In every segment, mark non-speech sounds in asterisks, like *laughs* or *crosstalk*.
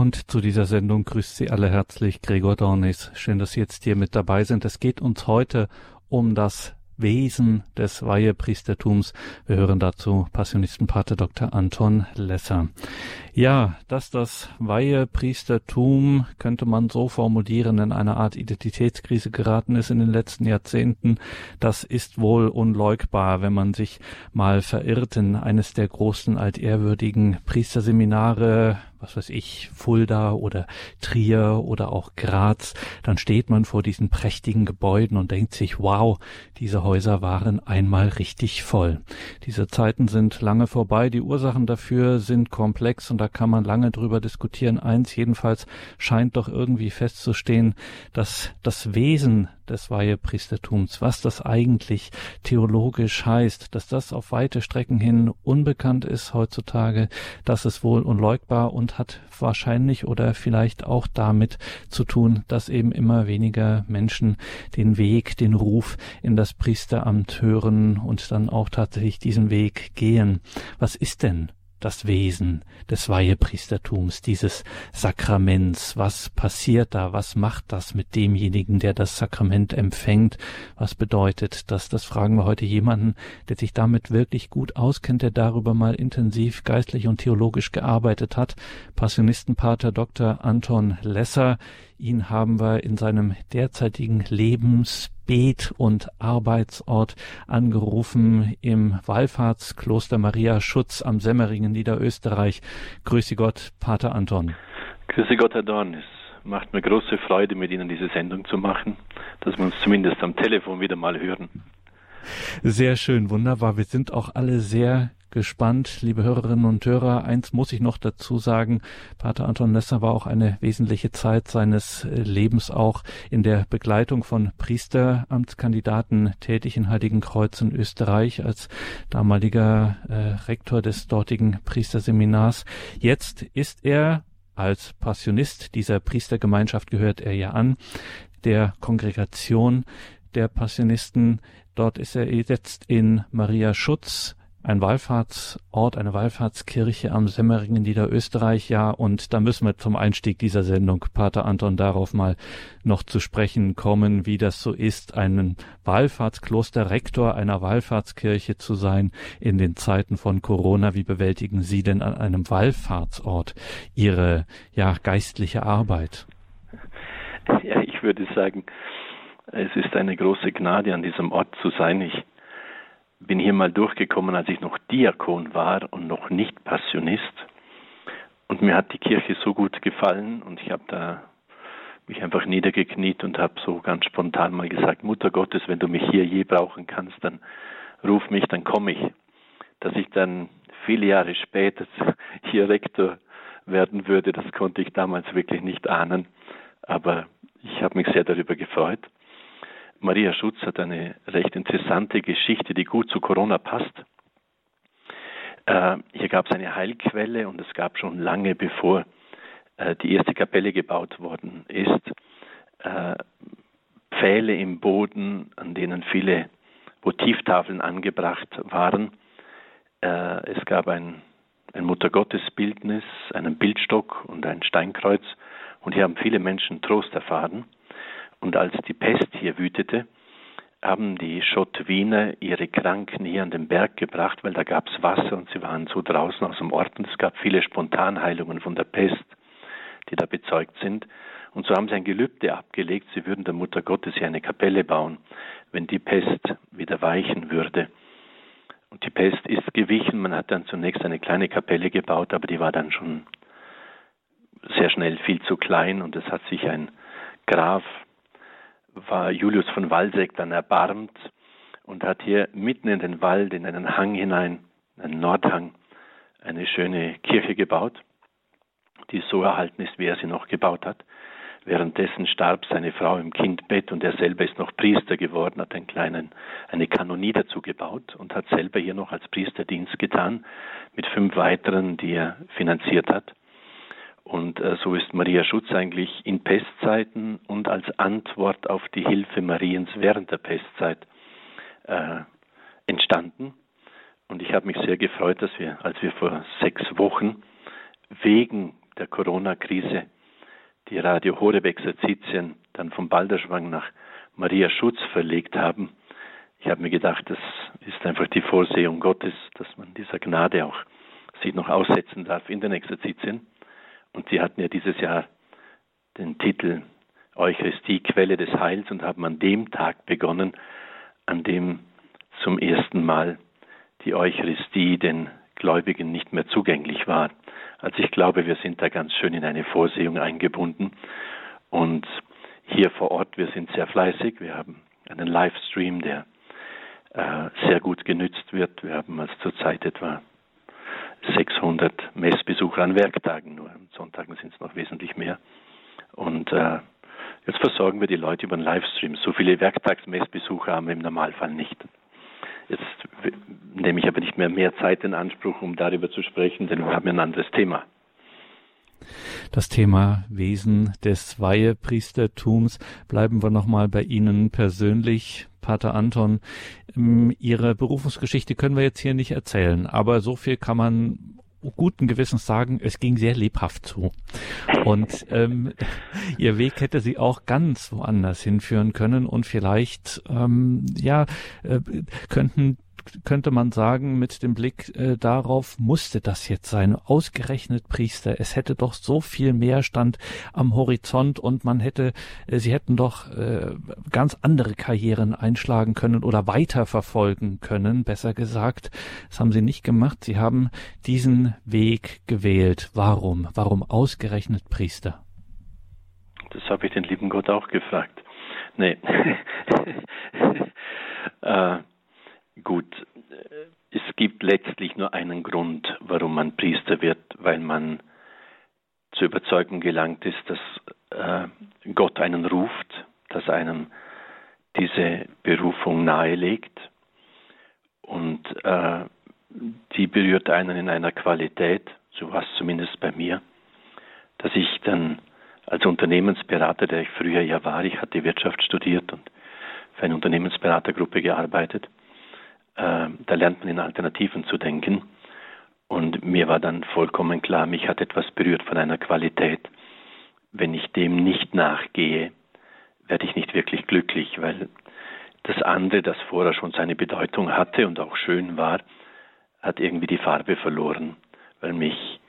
Und zu dieser Sendung grüßt Sie alle herzlich Gregor Dornis. Schön, dass Sie jetzt hier mit dabei sind. Es geht uns heute um das Wesen des Weihepriestertums. Wir hören dazu Passionistenpater Dr. Anton Lesser. Ja, dass das Weihepriestertum, könnte man so formulieren, in eine Art Identitätskrise geraten ist in den letzten Jahrzehnten, das ist wohl unleugbar, wenn man sich mal verirrt in eines der großen altehrwürdigen Priesterseminare was weiß ich, Fulda oder Trier oder auch Graz, dann steht man vor diesen prächtigen Gebäuden und denkt sich, wow, diese Häuser waren einmal richtig voll. Diese Zeiten sind lange vorbei, die Ursachen dafür sind komplex und da kann man lange drüber diskutieren. Eins jedenfalls scheint doch irgendwie festzustehen, dass das Wesen des Weihepriestertums, was das eigentlich theologisch heißt, dass das auf weite Strecken hin unbekannt ist heutzutage, das ist wohl unleugbar und hat wahrscheinlich oder vielleicht auch damit zu tun, dass eben immer weniger Menschen den Weg, den Ruf in das Priesteramt hören und dann auch tatsächlich diesen Weg gehen. Was ist denn das Wesen des Weihepriestertums, dieses Sakraments. Was passiert da? Was macht das mit demjenigen, der das Sakrament empfängt? Was bedeutet das? Das fragen wir heute jemanden, der sich damit wirklich gut auskennt, der darüber mal intensiv geistlich und theologisch gearbeitet hat. Passionistenpater Dr. Anton Lesser. Ihn haben wir in seinem derzeitigen Lebensbeet und Arbeitsort angerufen im Wallfahrtskloster Maria Schutz am Semmeringen, Niederösterreich. Grüße Gott, Pater Anton. Grüße Gott, Herr Dorn. Es macht mir große Freude, mit Ihnen diese Sendung zu machen, dass wir uns zumindest am Telefon wieder mal hören. Sehr schön, wunderbar. Wir sind auch alle sehr gespannt, liebe Hörerinnen und Hörer. Eins muss ich noch dazu sagen. Pater Anton Lesser war auch eine wesentliche Zeit seines äh, Lebens auch in der Begleitung von Priesteramtskandidaten tätig in Heiligenkreuz in Österreich als damaliger äh, Rektor des dortigen Priesterseminars. Jetzt ist er als Passionist dieser Priestergemeinschaft gehört er ja an, der Kongregation der Passionisten. Dort ist er jetzt in Maria Schutz ein Wallfahrtsort, eine Wallfahrtskirche am Semmering in Niederösterreich, ja, und da müssen wir zum Einstieg dieser Sendung, Pater Anton, darauf mal noch zu sprechen kommen, wie das so ist, einen Wallfahrtskloster, Rektor einer Wallfahrtskirche zu sein in den Zeiten von Corona. Wie bewältigen Sie denn an einem Wallfahrtsort Ihre, ja, geistliche Arbeit? Ja, ich würde sagen, es ist eine große Gnade, an diesem Ort zu sein. Ich bin hier mal durchgekommen, als ich noch Diakon war und noch nicht Passionist. Und mir hat die Kirche so gut gefallen und ich habe da mich einfach niedergekniet und habe so ganz spontan mal gesagt, Mutter Gottes, wenn du mich hier je brauchen kannst, dann ruf mich, dann komme ich. Dass ich dann viele Jahre später *laughs* hier Rektor werden würde, das konnte ich damals wirklich nicht ahnen. Aber ich habe mich sehr darüber gefreut. Maria Schutz hat eine recht interessante Geschichte, die gut zu Corona passt. Äh, hier gab es eine Heilquelle und es gab schon lange bevor äh, die erste Kapelle gebaut worden ist, äh, Pfähle im Boden, an denen viele Motivtafeln angebracht waren. Es gab ein, ein Muttergottesbildnis, einen Bildstock und ein Steinkreuz und hier haben viele Menschen Trost erfahren. Und als die Pest hier wütete, haben die Schottwiener ihre Kranken hier an den Berg gebracht, weil da gab es Wasser und sie waren so draußen aus dem Ort und es gab viele Spontanheilungen von der Pest, die da bezeugt sind. Und so haben sie ein Gelübde abgelegt, sie würden der Mutter Gottes hier eine Kapelle bauen, wenn die Pest wieder weichen würde. Und die Pest ist gewichen, man hat dann zunächst eine kleine Kapelle gebaut, aber die war dann schon sehr schnell viel zu klein und es hat sich ein Graf war Julius von Walseck dann erbarmt und hat hier mitten in den Wald, in einen Hang hinein, einen Nordhang, eine schöne Kirche gebaut, die so erhalten ist, wie er sie noch gebaut hat. Währenddessen starb seine Frau im Kindbett und er selber ist noch Priester geworden, hat einen kleinen, eine Kanonie dazu gebaut und hat selber hier noch als Priesterdienst getan, mit fünf weiteren, die er finanziert hat. Und äh, so ist Maria Schutz eigentlich in Pestzeiten und als Antwort auf die Hilfe Mariens während der Pestzeit äh, entstanden. Und ich habe mich sehr gefreut, dass wir, als wir vor sechs Wochen wegen der Corona-Krise die Radio Horeb-Exerzitien dann vom Balderschwang nach Maria Schutz verlegt haben. Ich habe mir gedacht, das ist einfach die Vorsehung Gottes, dass man dieser Gnade auch sich noch aussetzen darf in den Exerzitien. Und sie hatten ja dieses Jahr den Titel Eucharistie, Quelle des Heils und haben an dem Tag begonnen, an dem zum ersten Mal die Eucharistie den Gläubigen nicht mehr zugänglich war. Also ich glaube, wir sind da ganz schön in eine Vorsehung eingebunden. Und hier vor Ort, wir sind sehr fleißig. Wir haben einen Livestream, der äh, sehr gut genützt wird. Wir haben also zurzeit etwa 600 Messbesucher an Werktagen, nur an Sonntagen sind es noch wesentlich mehr. Und äh, jetzt versorgen wir die Leute über einen Livestream. So viele Werktagsmessbesucher haben wir im Normalfall nicht. Jetzt nehme ich aber nicht mehr mehr Zeit in Anspruch, um darüber zu sprechen, denn wir haben ein anderes Thema. Das Thema Wesen des Weihepriestertums. Bleiben wir nochmal bei Ihnen persönlich, Pater Anton. Ähm, Ihre Berufungsgeschichte können wir jetzt hier nicht erzählen, aber so viel kann man guten Gewissens sagen, es ging sehr lebhaft zu. Und ähm, *laughs* ihr Weg hätte sie auch ganz woanders hinführen können und vielleicht ähm, ja äh, könnten könnte man sagen, mit dem Blick äh, darauf musste das jetzt sein. Ausgerechnet Priester. Es hätte doch so viel mehr stand am Horizont und man hätte, äh, sie hätten doch äh, ganz andere Karrieren einschlagen können oder weiter verfolgen können, besser gesagt. Das haben sie nicht gemacht. Sie haben diesen Weg gewählt. Warum? Warum ausgerechnet Priester? Das habe ich den lieben Gott auch gefragt. Nee. *laughs* äh, Gut, äh, es gibt letztlich nur einen Grund, warum man Priester wird, weil man zur Überzeugung gelangt ist, dass äh, Gott einen ruft, dass einem diese Berufung nahelegt. Und äh, die berührt einen in einer Qualität, so war es zumindest bei mir, dass ich dann als Unternehmensberater, der ich früher ja war, ich hatte Wirtschaft studiert und für eine Unternehmensberatergruppe gearbeitet, äh, da lernt man in Alternativen zu denken. Und mir war dann vollkommen klar, mich hat etwas berührt von einer Qualität. Wenn ich dem nicht nachgehe, werde ich nicht wirklich glücklich, weil das andere, das vorher schon seine Bedeutung hatte und auch schön war, hat irgendwie die Farbe verloren, weil mich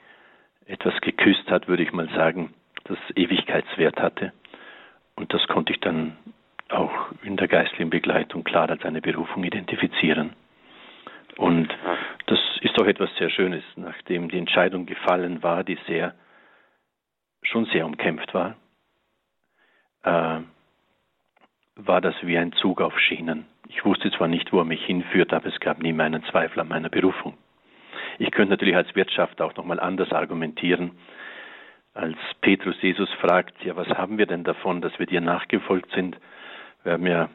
etwas geküsst hat, würde ich mal sagen, das Ewigkeitswert hatte. Und das konnte ich dann auch in der geistlichen Begleitung klar als eine Berufung identifizieren. Und das ist doch etwas sehr Schönes, nachdem die Entscheidung gefallen war, die sehr, schon sehr umkämpft war, äh, war das wie ein Zug auf Schienen. Ich wusste zwar nicht, wo er mich hinführt, aber es gab nie meinen Zweifel an meiner Berufung. Ich könnte natürlich als Wirtschaft auch nochmal anders argumentieren. Als Petrus Jesus fragt, ja, was haben wir denn davon, dass wir dir nachgefolgt sind? Wir haben ja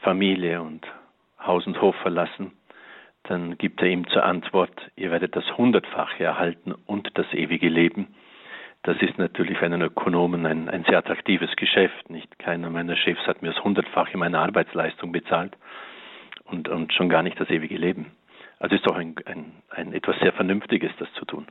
Familie und Haus und Hof verlassen dann gibt er ihm zur Antwort, ihr werdet das Hundertfache erhalten und das ewige Leben. Das ist natürlich für einen Ökonomen ein, ein sehr attraktives Geschäft. Nicht keiner meiner Chefs hat mir das Hundertfache meiner Arbeitsleistung bezahlt und, und schon gar nicht das ewige Leben. Also ist doch ein, ein, ein etwas sehr Vernünftiges, das zu tun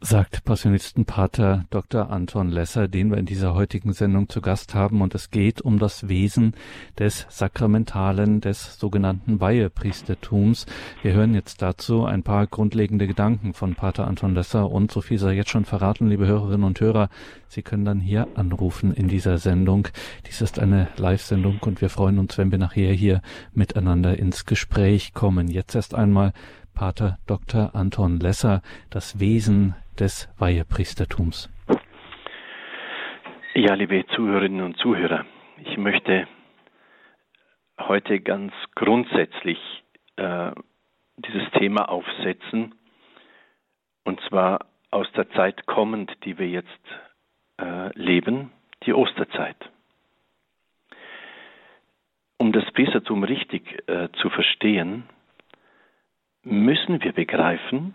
sagt Passionistenpater Dr. Anton Lesser, den wir in dieser heutigen Sendung zu Gast haben. Und es geht um das Wesen des Sakramentalen, des sogenannten Weihepriestertums. Wir hören jetzt dazu ein paar grundlegende Gedanken von Pater Anton Lesser. Und so viel sei jetzt schon verraten, liebe Hörerinnen und Hörer, Sie können dann hier anrufen in dieser Sendung. Dies ist eine Live-Sendung und wir freuen uns, wenn wir nachher hier miteinander ins Gespräch kommen. Jetzt erst einmal Pater Dr. Anton Lesser, das Wesen des Weihepriestertums. Ja, liebe Zuhörerinnen und Zuhörer, ich möchte heute ganz grundsätzlich äh, dieses Thema aufsetzen, und zwar aus der Zeit kommend, die wir jetzt äh, leben, die Osterzeit. Um das Priestertum richtig äh, zu verstehen, müssen wir begreifen,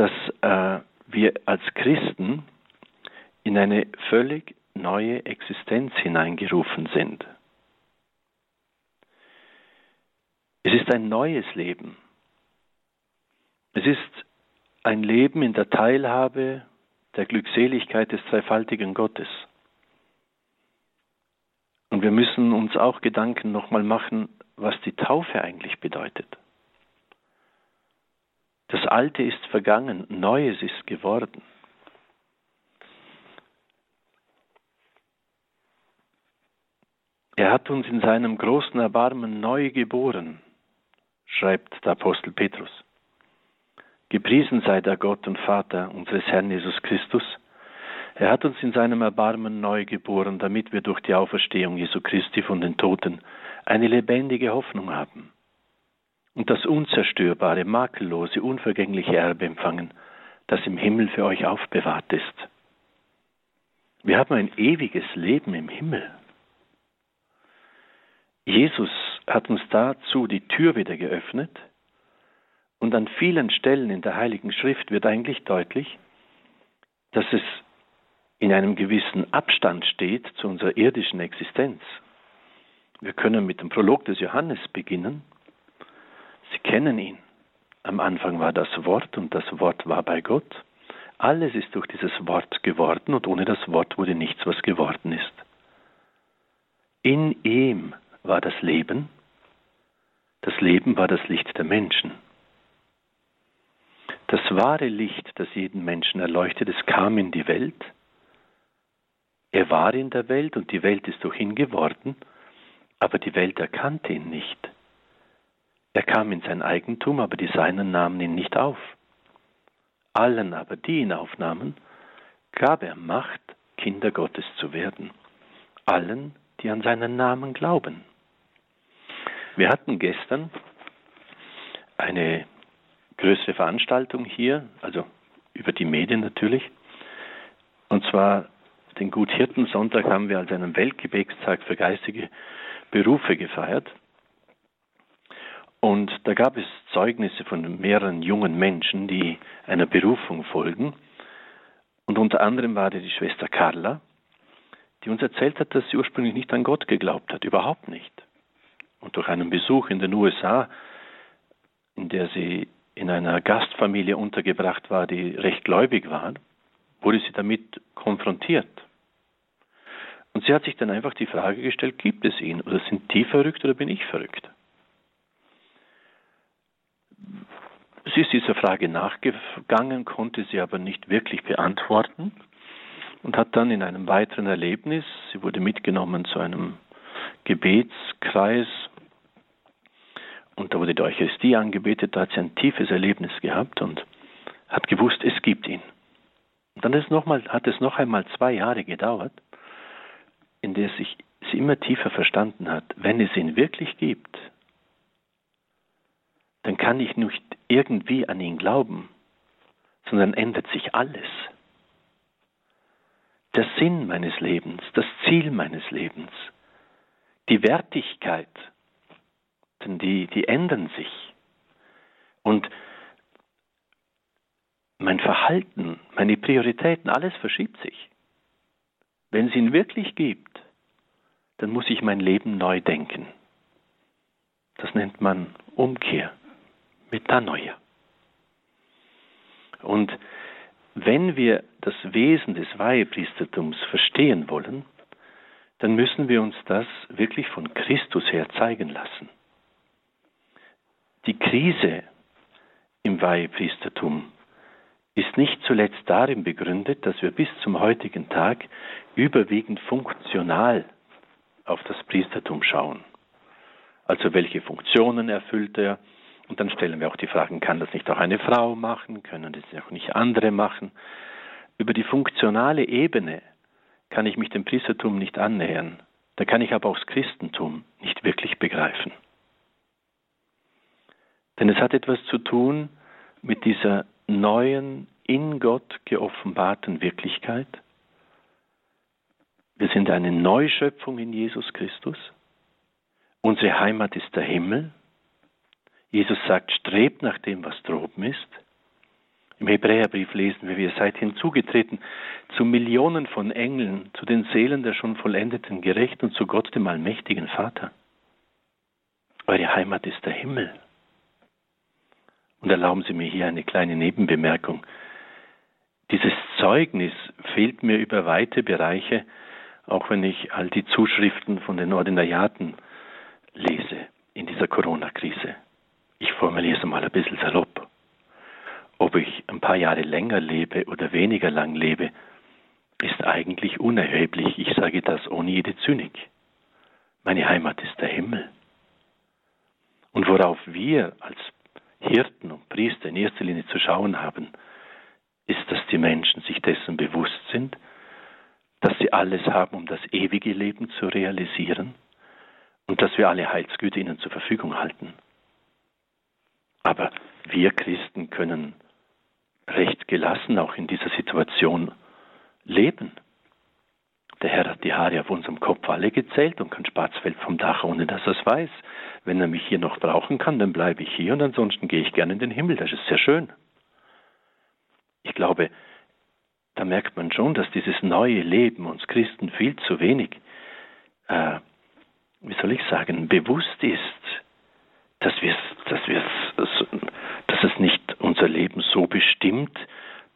dass äh, wir als Christen in eine völlig neue Existenz hineingerufen sind. Es ist ein neues Leben. Es ist ein Leben in der Teilhabe der Glückseligkeit des dreifaltigen Gottes. Und wir müssen uns auch Gedanken nochmal machen, was die Taufe eigentlich bedeutet. Das Alte ist vergangen, Neues ist geworden. Er hat uns in seinem großen Erbarmen neu geboren, schreibt der Apostel Petrus. Gepriesen sei der Gott und Vater unseres Herrn Jesus Christus. Er hat uns in seinem Erbarmen neu geboren, damit wir durch die Auferstehung Jesu Christi von den Toten eine lebendige Hoffnung haben und das unzerstörbare, makellose, unvergängliche Erbe empfangen, das im Himmel für euch aufbewahrt ist. Wir haben ein ewiges Leben im Himmel. Jesus hat uns dazu die Tür wieder geöffnet und an vielen Stellen in der Heiligen Schrift wird eigentlich deutlich, dass es in einem gewissen Abstand steht zu unserer irdischen Existenz. Wir können mit dem Prolog des Johannes beginnen. Sie kennen ihn. Am Anfang war das Wort und das Wort war bei Gott. Alles ist durch dieses Wort geworden und ohne das Wort wurde nichts, was geworden ist. In ihm war das Leben. Das Leben war das Licht der Menschen. Das wahre Licht, das jeden Menschen erleuchtet, es kam in die Welt. Er war in der Welt und die Welt ist durch ihn geworden, aber die Welt erkannte ihn nicht. Er kam in sein Eigentum, aber die Seinen nahmen ihn nicht auf. Allen aber, die ihn aufnahmen, gab er Macht, Kinder Gottes zu werden. Allen, die an seinen Namen glauben. Wir hatten gestern eine größere Veranstaltung hier, also über die Medien natürlich. Und zwar den Guthirtensonntag haben wir als einen Weltgebetstag für geistige Berufe gefeiert. Und da gab es Zeugnisse von mehreren jungen Menschen, die einer Berufung folgen. Und unter anderem war die Schwester Carla, die uns erzählt hat, dass sie ursprünglich nicht an Gott geglaubt hat, überhaupt nicht. Und durch einen Besuch in den USA, in der sie in einer Gastfamilie untergebracht war, die recht gläubig war, wurde sie damit konfrontiert. Und sie hat sich dann einfach die Frage gestellt, gibt es ihn oder sind die verrückt oder bin ich verrückt? Sie ist dieser Frage nachgegangen, konnte sie aber nicht wirklich beantworten und hat dann in einem weiteren Erlebnis, sie wurde mitgenommen zu einem Gebetskreis und da wurde die Eucharistie angebetet, da hat sie ein tiefes Erlebnis gehabt und hat gewusst, es gibt ihn. Und dann ist noch mal, hat es noch einmal zwei Jahre gedauert, in der sich sie immer tiefer verstanden hat, wenn es ihn wirklich gibt, dann kann ich nicht irgendwie an ihn glauben, sondern ändert sich alles. Der Sinn meines Lebens, das Ziel meines Lebens, die Wertigkeit, denn die, die ändern sich. Und mein Verhalten, meine Prioritäten, alles verschiebt sich. Wenn es ihn wirklich gibt, dann muss ich mein Leben neu denken. Das nennt man Umkehr, Metanoia. Und wenn wir das Wesen des Weihepriestertums verstehen wollen, dann müssen wir uns das wirklich von Christus her zeigen lassen. Die Krise im Weihepriestertum ist nicht zuletzt darin begründet, dass wir bis zum heutigen Tag überwiegend funktional auf das Priestertum schauen. Also welche Funktionen erfüllt er? Und dann stellen wir auch die Fragen, kann das nicht auch eine Frau machen? Können das auch nicht andere machen? Über die funktionale Ebene kann ich mich dem Priestertum nicht annähern. Da kann ich aber auch das Christentum nicht wirklich begreifen. Denn es hat etwas zu tun mit dieser neuen, in Gott geoffenbarten Wirklichkeit. Wir sind eine Neuschöpfung in Jesus Christus. Unsere Heimat ist der Himmel. Jesus sagt, strebt nach dem, was droben ist. Im Hebräerbrief lesen wir, ihr seid hinzugetreten zu Millionen von Engeln, zu den Seelen der schon vollendeten Gerechten und zu Gott, dem allmächtigen Vater. Eure Heimat ist der Himmel. Und erlauben Sie mir hier eine kleine Nebenbemerkung. Dieses Zeugnis fehlt mir über weite Bereiche, auch wenn ich all die Zuschriften von den Ordinariaten lese in dieser Corona-Krise. Ich formuliere es mal ein bisschen salopp. Ob ich ein paar Jahre länger lebe oder weniger lang lebe, ist eigentlich unerheblich. Ich sage das ohne jede Zynik. Meine Heimat ist der Himmel. Und worauf wir als Hirten und Priester in erster Linie zu schauen haben, ist, dass die Menschen sich dessen bewusst sind, dass sie alles haben, um das ewige Leben zu realisieren und dass wir alle Heilsgüter ihnen zur Verfügung halten. Aber wir Christen können recht gelassen auch in dieser Situation leben. Der Herr hat die Haare auf unserem Kopf alle gezählt und kann Spatzfeld vom Dach, ohne dass er es weiß. Wenn er mich hier noch brauchen kann, dann bleibe ich hier und ansonsten gehe ich gerne in den Himmel. Das ist sehr schön. Ich glaube, da merkt man schon, dass dieses neue Leben uns Christen viel zu wenig, äh, wie soll ich sagen, bewusst ist, dass, wir, dass, wir, dass es nicht unser Leben so bestimmt,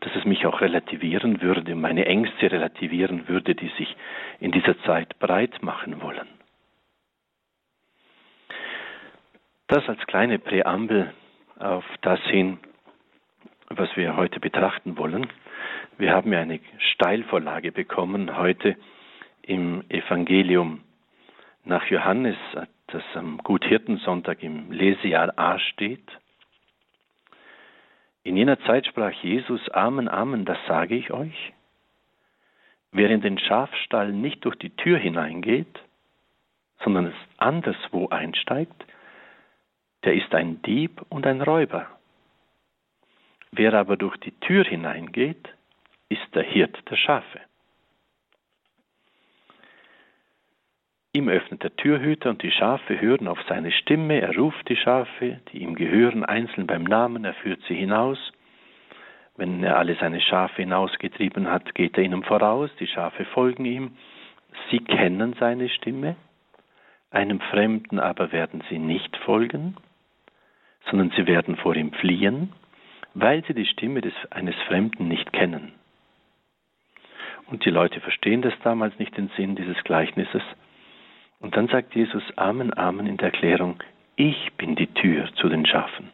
dass es mich auch relativieren würde, meine Ängste relativieren würde, die sich in dieser Zeit breit machen wollen. Das als kleine Präambel auf das hin, was wir heute betrachten wollen. Wir haben ja eine Steilvorlage bekommen heute im Evangelium nach Johannes, das am Guthirtensonntag im Lesejahr A steht. In jener Zeit sprach Jesus, Amen, Amen, das sage ich euch. Wer in den Schafstall nicht durch die Tür hineingeht, sondern es anderswo einsteigt, der ist ein Dieb und ein Räuber. Wer aber durch die Tür hineingeht, ist der Hirt der Schafe. Ihm öffnet der Türhüter und die Schafe hören auf seine Stimme. Er ruft die Schafe, die ihm gehören, einzeln beim Namen. Er führt sie hinaus. Wenn er alle seine Schafe hinausgetrieben hat, geht er ihnen voraus. Die Schafe folgen ihm. Sie kennen seine Stimme. Einem Fremden aber werden sie nicht folgen, sondern sie werden vor ihm fliehen, weil sie die Stimme des, eines Fremden nicht kennen. Und die Leute verstehen das damals nicht, den Sinn dieses Gleichnisses. Und dann sagt Jesus Amen, Amen in der Erklärung, ich bin die Tür zu den Schafen.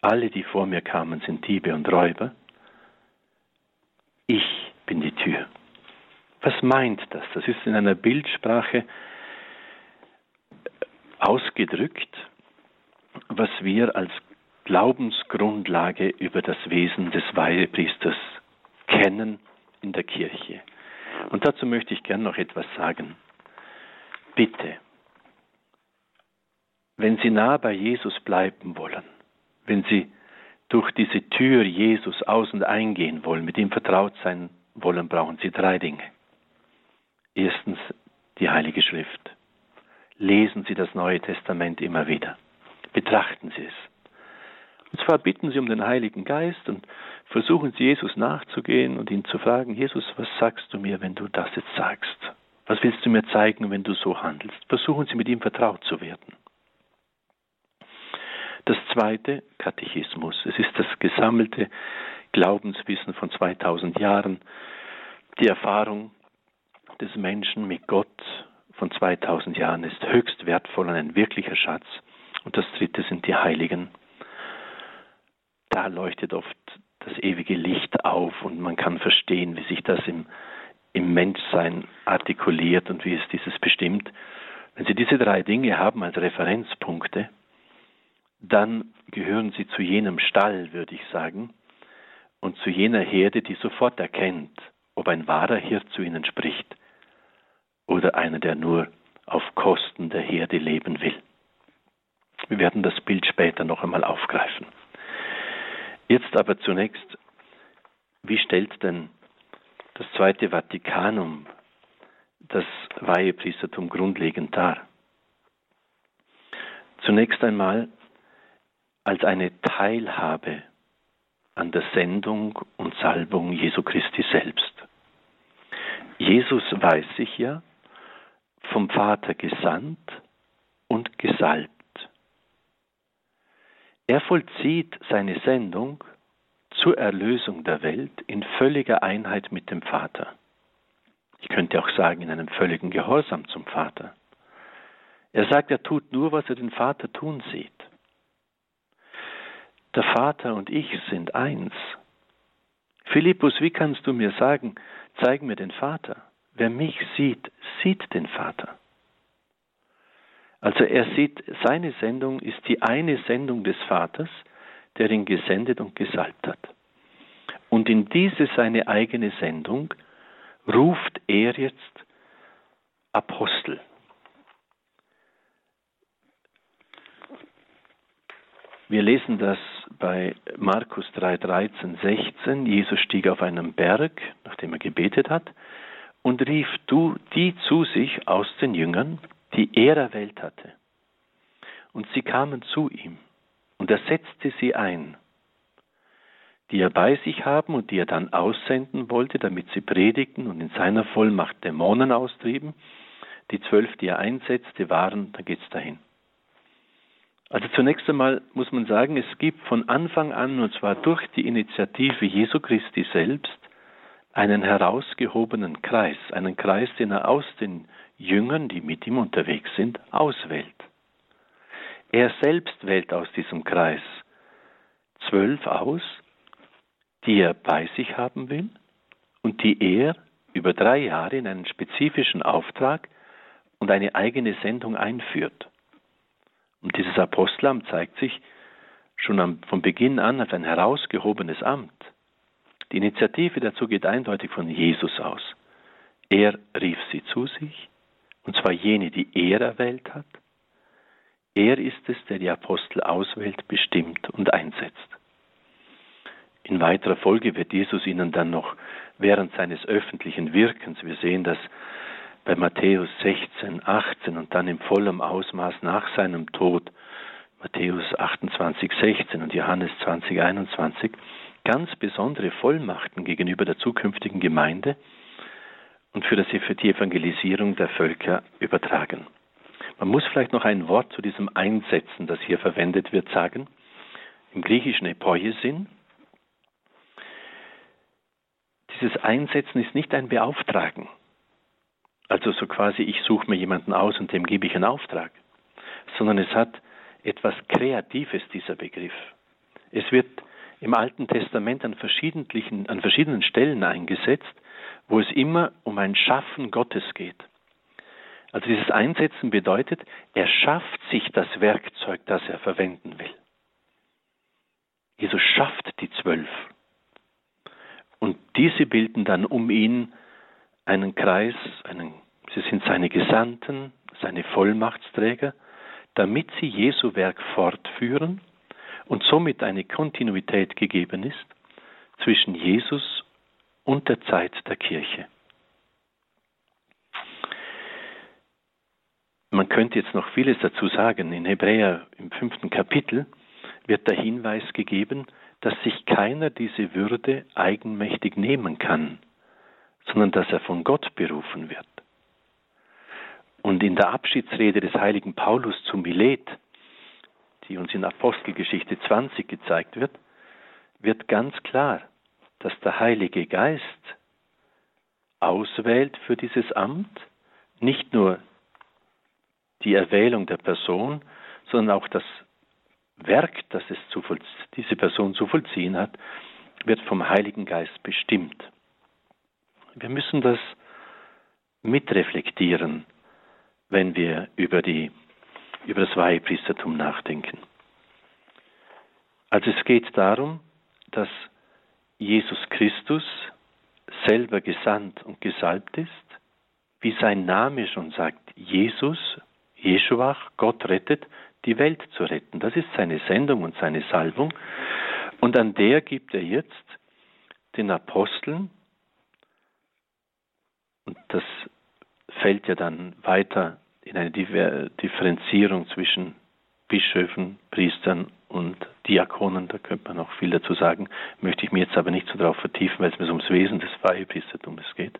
Alle, die vor mir kamen, sind Diebe und Räuber. Ich bin die Tür. Was meint das? Das ist in einer Bildsprache ausgedrückt, was wir als Glaubensgrundlage über das Wesen des Weihepriesters kennen in der Kirche. Und dazu möchte ich gern noch etwas sagen bitte, wenn Sie nah bei Jesus bleiben wollen, wenn Sie durch diese Tür Jesus aus und eingehen wollen, mit ihm vertraut sein wollen, brauchen Sie drei Dinge. Erstens die Heilige Schrift. Lesen Sie das Neue Testament immer wieder. Betrachten Sie es. Und zwar bitten Sie um den Heiligen Geist und versuchen Sie Jesus nachzugehen und ihn zu fragen, Jesus, was sagst du mir, wenn du das jetzt sagst? Was willst du mir zeigen, wenn du so handelst? Versuchen Sie mit ihm vertraut zu werden. Das zweite, Katechismus. Es ist das gesammelte Glaubenswissen von 2000 Jahren, die Erfahrung des Menschen mit Gott von 2000 Jahren ist höchst wertvoll und ein wirklicher Schatz. Und das dritte sind die Heiligen. Da leuchtet oft das ewige Licht auf und man kann verstehen, wie sich das im im Menschsein artikuliert und wie es dieses bestimmt. Wenn Sie diese drei Dinge haben als Referenzpunkte, dann gehören Sie zu jenem Stall, würde ich sagen, und zu jener Herde, die sofort erkennt, ob ein wahrer Hirt zu ihnen spricht oder einer, der nur auf Kosten der Herde leben will. Wir werden das Bild später noch einmal aufgreifen. Jetzt aber zunächst, wie stellt denn das Zweite Vatikanum das Weihepriestertum grundlegend dar. Zunächst einmal als eine Teilhabe an der Sendung und Salbung Jesu Christi selbst. Jesus weiß sich ja vom Vater gesandt und gesalbt. Er vollzieht seine Sendung zur Erlösung der Welt in völliger Einheit mit dem Vater. Ich könnte auch sagen, in einem völligen Gehorsam zum Vater. Er sagt, er tut nur, was er den Vater tun sieht. Der Vater und ich sind eins. Philippus, wie kannst du mir sagen, zeig mir den Vater? Wer mich sieht, sieht den Vater. Also er sieht, seine Sendung ist die eine Sendung des Vaters, der ihn gesendet und gesalbt hat. Und in diese seine eigene Sendung ruft er jetzt Apostel. Wir lesen das bei Markus 3, 13, 16. Jesus stieg auf einen Berg, nachdem er gebetet hat, und rief du die zu sich aus den Jüngern, die er erwählt hatte. Und sie kamen zu ihm, und er setzte sie ein, die er bei sich haben und die er dann aussenden wollte, damit sie predigten und in seiner Vollmacht Dämonen austrieben. Die zwölf, die er einsetzte, waren, da geht's dahin. Also zunächst einmal muss man sagen, es gibt von Anfang an, und zwar durch die Initiative Jesu Christi selbst, einen herausgehobenen Kreis, einen Kreis, den er aus den Jüngern, die mit ihm unterwegs sind, auswählt. Er selbst wählt aus diesem Kreis zwölf aus, die er bei sich haben will und die er über drei Jahre in einen spezifischen Auftrag und eine eigene Sendung einführt. Und dieses Apostelamt zeigt sich schon am, von Beginn an als ein herausgehobenes Amt. Die Initiative dazu geht eindeutig von Jesus aus. Er rief sie zu sich, und zwar jene, die er erwählt hat. Er ist es, der die Apostel auswählt, bestimmt und einsetzt. In weiterer Folge wird Jesus ihnen dann noch während seines öffentlichen Wirkens, wir sehen das bei Matthäus 16, 18 und dann im vollen Ausmaß nach seinem Tod, Matthäus 28, 16 und Johannes 20, 21, ganz besondere Vollmachten gegenüber der zukünftigen Gemeinde und für, die Evangelisierung der Völker übertragen. Man muss vielleicht noch ein Wort zu diesem Einsetzen, das hier verwendet wird, sagen. Im griechischen Epoie-Sinn. Dieses Einsetzen ist nicht ein Beauftragen. Also so quasi, ich suche mir jemanden aus und dem gebe ich einen Auftrag. Sondern es hat etwas Kreatives, dieser Begriff. Es wird im Alten Testament an, verschiedenen, an verschiedenen Stellen eingesetzt, wo es immer um ein Schaffen Gottes geht. Also dieses Einsetzen bedeutet, er schafft sich das Werkzeug, das er verwenden will. Jesus schafft die zwölf. Und diese bilden dann um ihn einen Kreis, einen, sie sind seine Gesandten, seine Vollmachtsträger, damit sie Jesu Werk fortführen und somit eine Kontinuität gegeben ist zwischen Jesus und der Zeit der Kirche. Man könnte jetzt noch vieles dazu sagen. In Hebräer im fünften Kapitel wird der Hinweis gegeben, dass sich keiner diese Würde eigenmächtig nehmen kann, sondern dass er von Gott berufen wird. Und in der Abschiedsrede des heiligen Paulus zu Milet, die uns in Apostelgeschichte 20 gezeigt wird, wird ganz klar, dass der Heilige Geist auswählt für dieses Amt, nicht nur die Erwählung der Person, sondern auch das Werk, das es zu diese Person zu vollziehen hat, wird vom Heiligen Geist bestimmt. Wir müssen das mitreflektieren, wenn wir über, die, über das Weihepriestertum nachdenken. Also es geht darum, dass Jesus Christus selber gesandt und gesalbt ist, wie sein Name schon sagt, Jesus, Jeschua, Gott rettet, die Welt zu retten. Das ist seine Sendung und seine Salbung. Und an der gibt er jetzt den Aposteln und das fällt ja dann weiter in eine Differenzierung zwischen Bischöfen, Priestern und Diakonen, da könnte man noch viel dazu sagen, möchte ich mir jetzt aber nicht so darauf vertiefen, weil es mir ums Wesen des Weihepriestertums geht.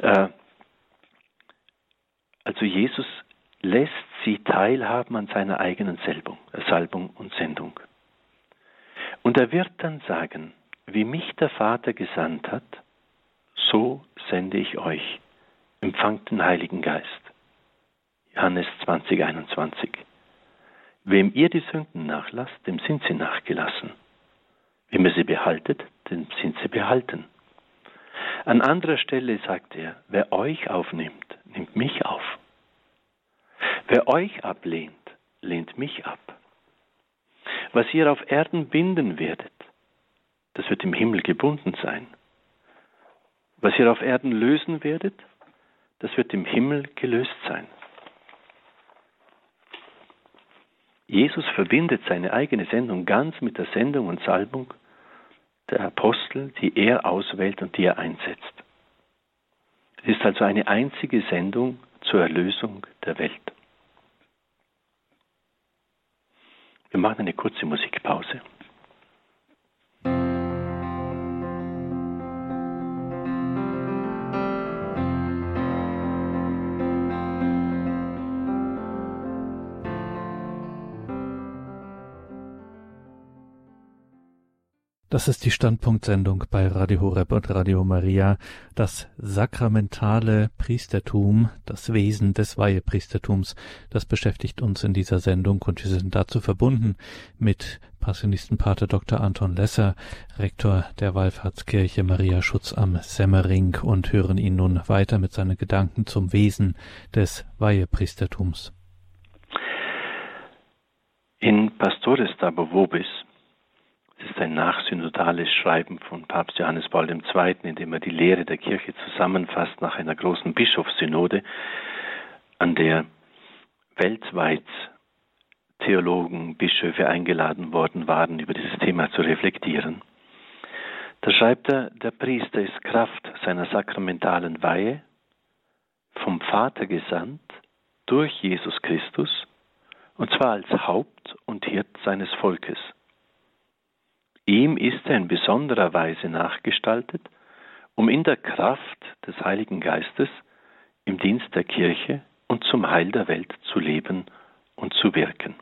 Äh, also Jesus lässt sie teilhaben an seiner eigenen Salbung, Salbung und Sendung. Und er wird dann sagen, wie mich der Vater gesandt hat, so sende ich euch. Empfangt den Heiligen Geist. Johannes 20, 21. Wem ihr die Sünden nachlasst, dem sind sie nachgelassen. Wem ihr sie behaltet, dem sind sie behalten. An anderer Stelle sagt er, wer euch aufnimmt, nimmt mich auf. Wer euch ablehnt, lehnt mich ab. Was ihr auf Erden binden werdet, das wird im Himmel gebunden sein. Was ihr auf Erden lösen werdet, das wird im Himmel gelöst sein. Jesus verbindet seine eigene Sendung ganz mit der Sendung und Salbung der Apostel, die er auswählt und die er einsetzt. Es ist also eine einzige Sendung zur Erlösung der Welt. Wir machen eine kurze Musikpause. Das ist die Standpunktsendung bei Radio Horeb und Radio Maria. Das sakramentale Priestertum, das Wesen des Weihepriestertums, das beschäftigt uns in dieser Sendung und wir sind dazu verbunden mit Passionistenpater Dr. Anton Lesser, Rektor der Wallfahrtskirche Maria Schutz am Semmering und hören ihn nun weiter mit seinen Gedanken zum Wesen des Weihepriestertums. In Pastores Dabo Vobis es ist ein nachsynodales Schreiben von Papst Johannes Paul II., in dem er die Lehre der Kirche zusammenfasst nach einer großen Bischofssynode, an der weltweit Theologen, Bischöfe eingeladen worden waren, über dieses Thema zu reflektieren. Da schreibt er, der Priester ist Kraft seiner sakramentalen Weihe, vom Vater gesandt, durch Jesus Christus, und zwar als Haupt und Hirt seines Volkes. Ihm ist er in besonderer Weise nachgestaltet, um in der Kraft des Heiligen Geistes im Dienst der Kirche und zum Heil der Welt zu leben und zu wirken.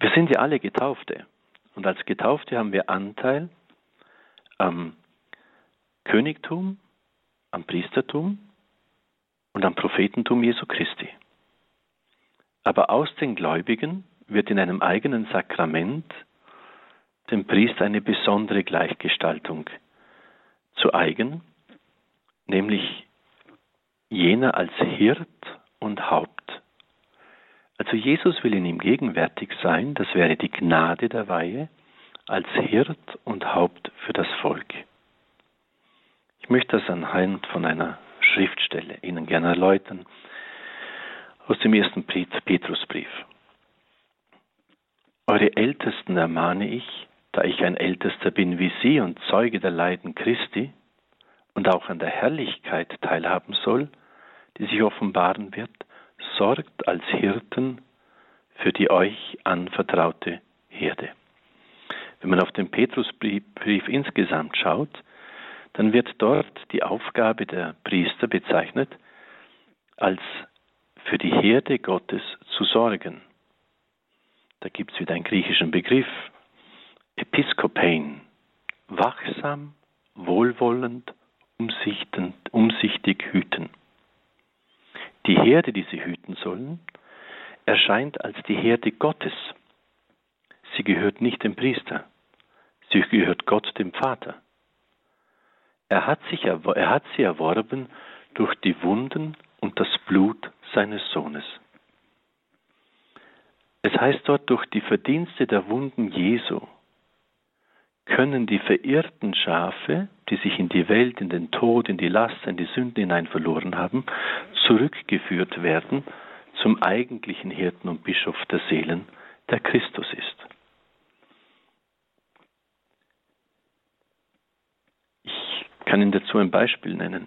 Wir sind ja alle Getaufte und als Getaufte haben wir Anteil am Königtum, am Priestertum und am Prophetentum Jesu Christi. Aber aus den Gläubigen wird in einem eigenen Sakrament dem Priester eine besondere Gleichgestaltung zu eigen, nämlich jener als Hirt und Haupt. Also Jesus will in ihm gegenwärtig sein, das wäre die Gnade der Weihe, als Hirt und Haupt für das Volk. Ich möchte das anhand von einer Schriftstelle Ihnen gerne erläutern, aus dem ersten Petrusbrief. Eure Ältesten ermahne ich, da ich ein Ältester bin wie Sie und Zeuge der Leiden Christi und auch an der Herrlichkeit teilhaben soll, die sich offenbaren wird, sorgt als Hirten für die euch anvertraute Herde. Wenn man auf den Petrusbrief insgesamt schaut, dann wird dort die Aufgabe der Priester bezeichnet, als für die Herde Gottes zu sorgen. Da gibt es wieder einen griechischen Begriff, Episkopein, wachsam, wohlwollend, umsichtig hüten. Die Herde, die sie hüten sollen, erscheint als die Herde Gottes. Sie gehört nicht dem Priester, sie gehört Gott dem Vater. Er hat, sich, er hat sie erworben durch die Wunden und das Blut seines Sohnes. Es heißt dort durch die Verdienste der Wunden Jesu können die verirrten Schafe, die sich in die Welt, in den Tod, in die Last, in die Sünden hinein verloren haben, zurückgeführt werden zum eigentlichen Hirten und Bischof der Seelen, der Christus ist. Ich kann Ihnen dazu ein Beispiel nennen.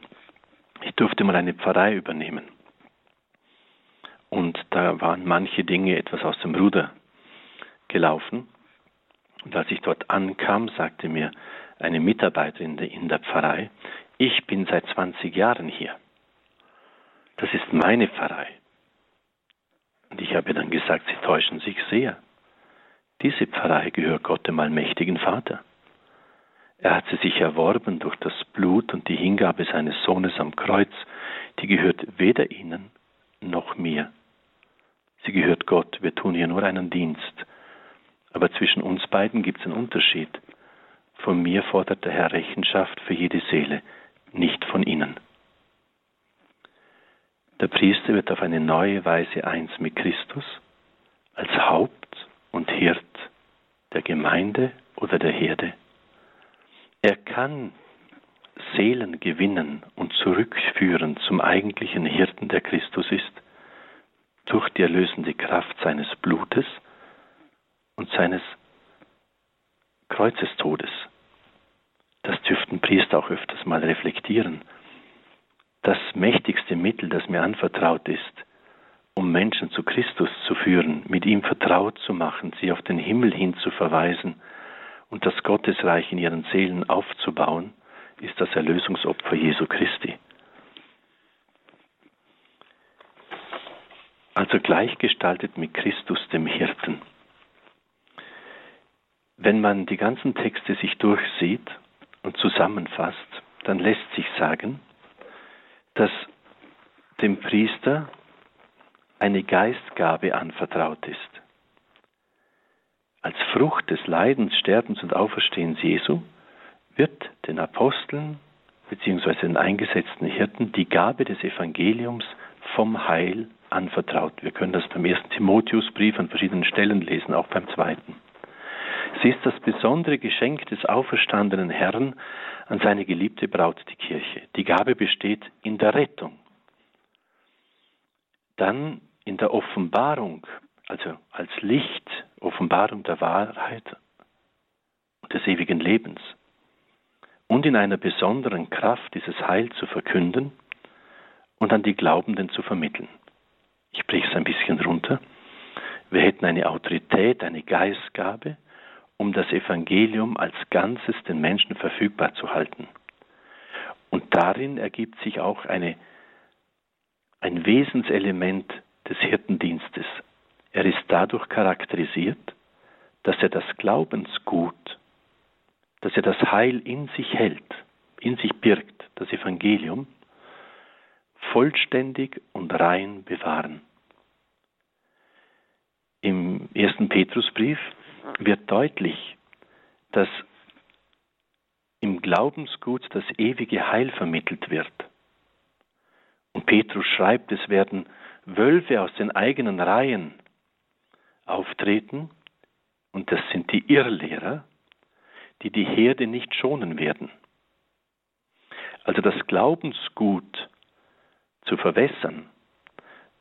Ich durfte mal eine Pfarrei übernehmen. Und da waren manche Dinge etwas aus dem Ruder gelaufen. Und als ich dort ankam, sagte mir eine Mitarbeiterin in der Pfarrei, ich bin seit 20 Jahren hier. Das ist meine Pfarrei. Und ich habe dann gesagt, Sie täuschen sich sehr. Diese Pfarrei gehört Gott dem allmächtigen Vater. Er hat sie sich erworben durch das Blut und die Hingabe seines Sohnes am Kreuz. Die gehört weder Ihnen noch mir. Sie gehört Gott. Wir tun hier nur einen Dienst. Aber zwischen uns beiden gibt es einen Unterschied. Von mir fordert der Herr Rechenschaft für jede Seele, nicht von Ihnen. Der Priester wird auf eine neue Weise eins mit Christus als Haupt und Hirt der Gemeinde oder der Herde. Er kann Seelen gewinnen und zurückführen zum eigentlichen Hirten, der Christus ist, durch die erlösende Kraft seines Blutes und seines Kreuzestodes. Das dürften Priester auch öfters mal reflektieren. Das mächtigste Mittel, das mir anvertraut ist, um Menschen zu Christus zu führen, mit ihm vertraut zu machen, sie auf den Himmel hin zu verweisen und das Gottesreich in ihren Seelen aufzubauen, ist das Erlösungsopfer Jesu Christi. Also gleichgestaltet mit Christus dem Hirten. Wenn man die ganzen Texte sich durchsieht und zusammenfasst, dann lässt sich sagen, dass dem Priester eine Geistgabe anvertraut ist. Als Frucht des Leidens, Sterbens und Auferstehens Jesu wird den Aposteln bzw. den eingesetzten Hirten die Gabe des Evangeliums vom Heil anvertraut. Wir können das beim ersten Timotheusbrief an verschiedenen Stellen lesen, auch beim zweiten. Sie ist das besondere Geschenk des auferstandenen Herrn an seine geliebte Braut, die Kirche. Die Gabe besteht in der Rettung. Dann in der Offenbarung, also als Licht, Offenbarung der Wahrheit und des ewigen Lebens. Und in einer besonderen Kraft dieses Heil zu verkünden und an die Glaubenden zu vermitteln. Ich breche es ein bisschen runter. Wir hätten eine Autorität, eine Geistgabe, um das Evangelium als Ganzes den Menschen verfügbar zu halten. Und darin ergibt sich auch eine, ein Wesenselement des Hirtendienstes. Er ist dadurch charakterisiert, dass er das Glaubensgut, dass er das Heil in sich hält, in sich birgt, das Evangelium, vollständig und rein bewahren. Im ersten Petrusbrief wird deutlich, dass im Glaubensgut das ewige Heil vermittelt wird. Und Petrus schreibt, es werden Wölfe aus den eigenen Reihen auftreten, und das sind die Irrlehrer, die die Herde nicht schonen werden. Also das Glaubensgut zu verwässern,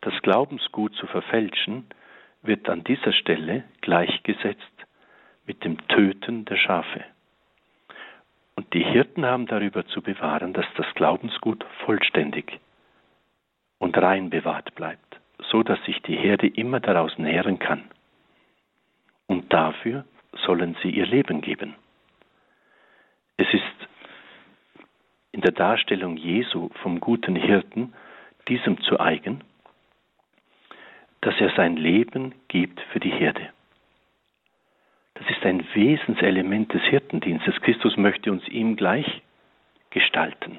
das Glaubensgut zu verfälschen, wird an dieser Stelle gleichgesetzt mit dem Töten der Schafe. Und die Hirten haben darüber zu bewahren, dass das Glaubensgut vollständig und rein bewahrt bleibt, so dass sich die Herde immer daraus nähren kann. Und dafür sollen sie ihr Leben geben. Es ist in der Darstellung Jesu vom guten Hirten diesem zu eigen, dass er sein Leben gibt für die Herde. Das ist ein Wesenselement des Hirtendienstes. Christus möchte uns ihm gleich gestalten.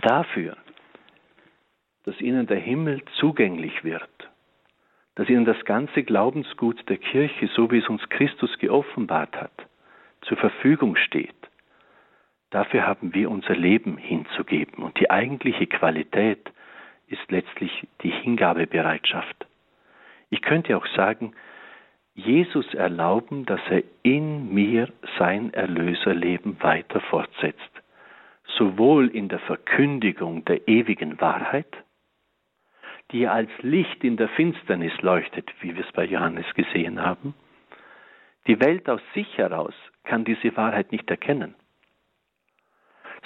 Dafür, dass ihnen der Himmel zugänglich wird, dass ihnen das ganze Glaubensgut der Kirche, so wie es uns Christus geoffenbart hat, zur Verfügung steht, dafür haben wir unser Leben hinzugeben. Und die eigentliche Qualität ist letztlich die Hingabebereitschaft. Ich könnte auch sagen, Jesus erlauben, dass er in mir sein Erlöserleben weiter fortsetzt, sowohl in der Verkündigung der ewigen Wahrheit, die als Licht in der Finsternis leuchtet, wie wir es bei Johannes gesehen haben. Die Welt aus sich heraus kann diese Wahrheit nicht erkennen,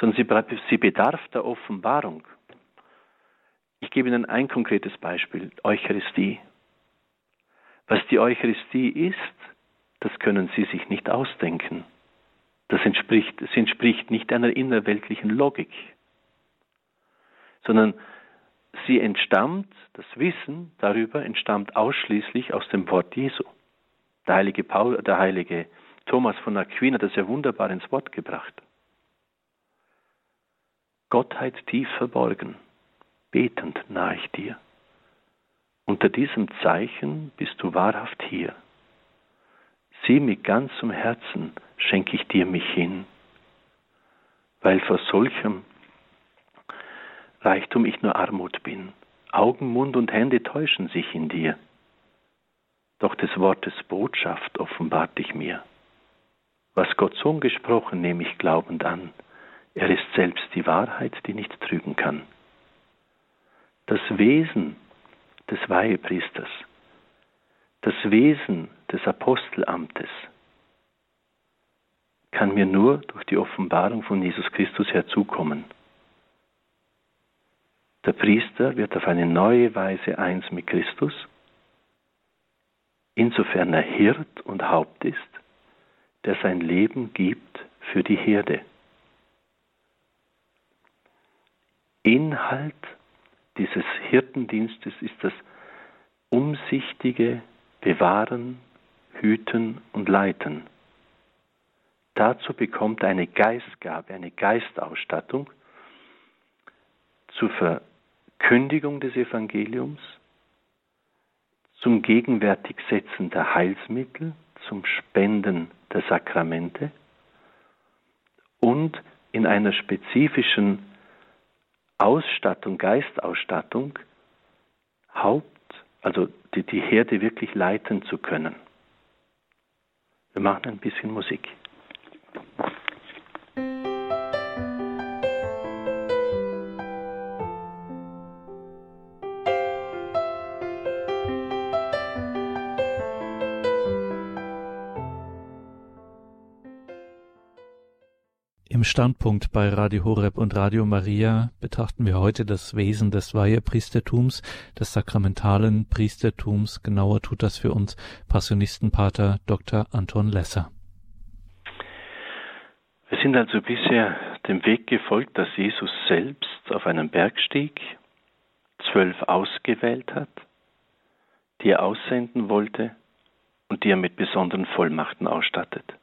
sondern sie, bedarf der Offenbarung. Ich gebe Ihnen ein konkretes Beispiel, Eucharistie. Was die Eucharistie ist, das können Sie sich nicht ausdenken. Das entspricht, das entspricht nicht einer innerweltlichen Logik, sondern sie entstammt, das Wissen darüber entstammt ausschließlich aus dem Wort Jesu. Der heilige, Paul, der heilige Thomas von Aquin hat das ja wunderbar ins Wort gebracht. Gottheit tief verborgen, betend nahe ich dir. Unter diesem Zeichen bist du wahrhaft hier. Sieh mit ganzem Herzen schenke ich dir mich hin, weil vor solchem Reichtum ich nur Armut bin. Augen, Mund und Hände täuschen sich in dir. Doch des Wortes Botschaft offenbart dich mir. Was Gott Sohn gesprochen, nehme ich glaubend an. Er ist selbst die Wahrheit, die nicht trügen kann. Das Wesen des Weihepriesters, das Wesen des Apostelamtes kann mir nur durch die Offenbarung von Jesus Christus herzukommen. Der Priester wird auf eine neue Weise eins mit Christus, insofern er Hirt und Haupt ist, der sein Leben gibt für die Herde. Inhalt dieses Hirtendienstes ist das umsichtige Bewahren, Hüten und Leiten. Dazu bekommt eine Geistgabe, eine Geistausstattung zur Verkündigung des Evangeliums, zum Gegenwärtigsetzen der Heilsmittel, zum Spenden der Sakramente und in einer spezifischen Ausstattung, Geistausstattung, Haupt, also die, die Herde wirklich leiten zu können. Wir machen ein bisschen Musik. Im Standpunkt bei Radio Horeb und Radio Maria betrachten wir heute das Wesen des Weihepriestertums, des sakramentalen Priestertums. Genauer tut das für uns Passionistenpater Dr. Anton Lesser. Wir sind also bisher dem Weg gefolgt, dass Jesus selbst auf einen Berg stieg, zwölf ausgewählt hat, die er aussenden wollte und die er mit besonderen Vollmachten ausstattet.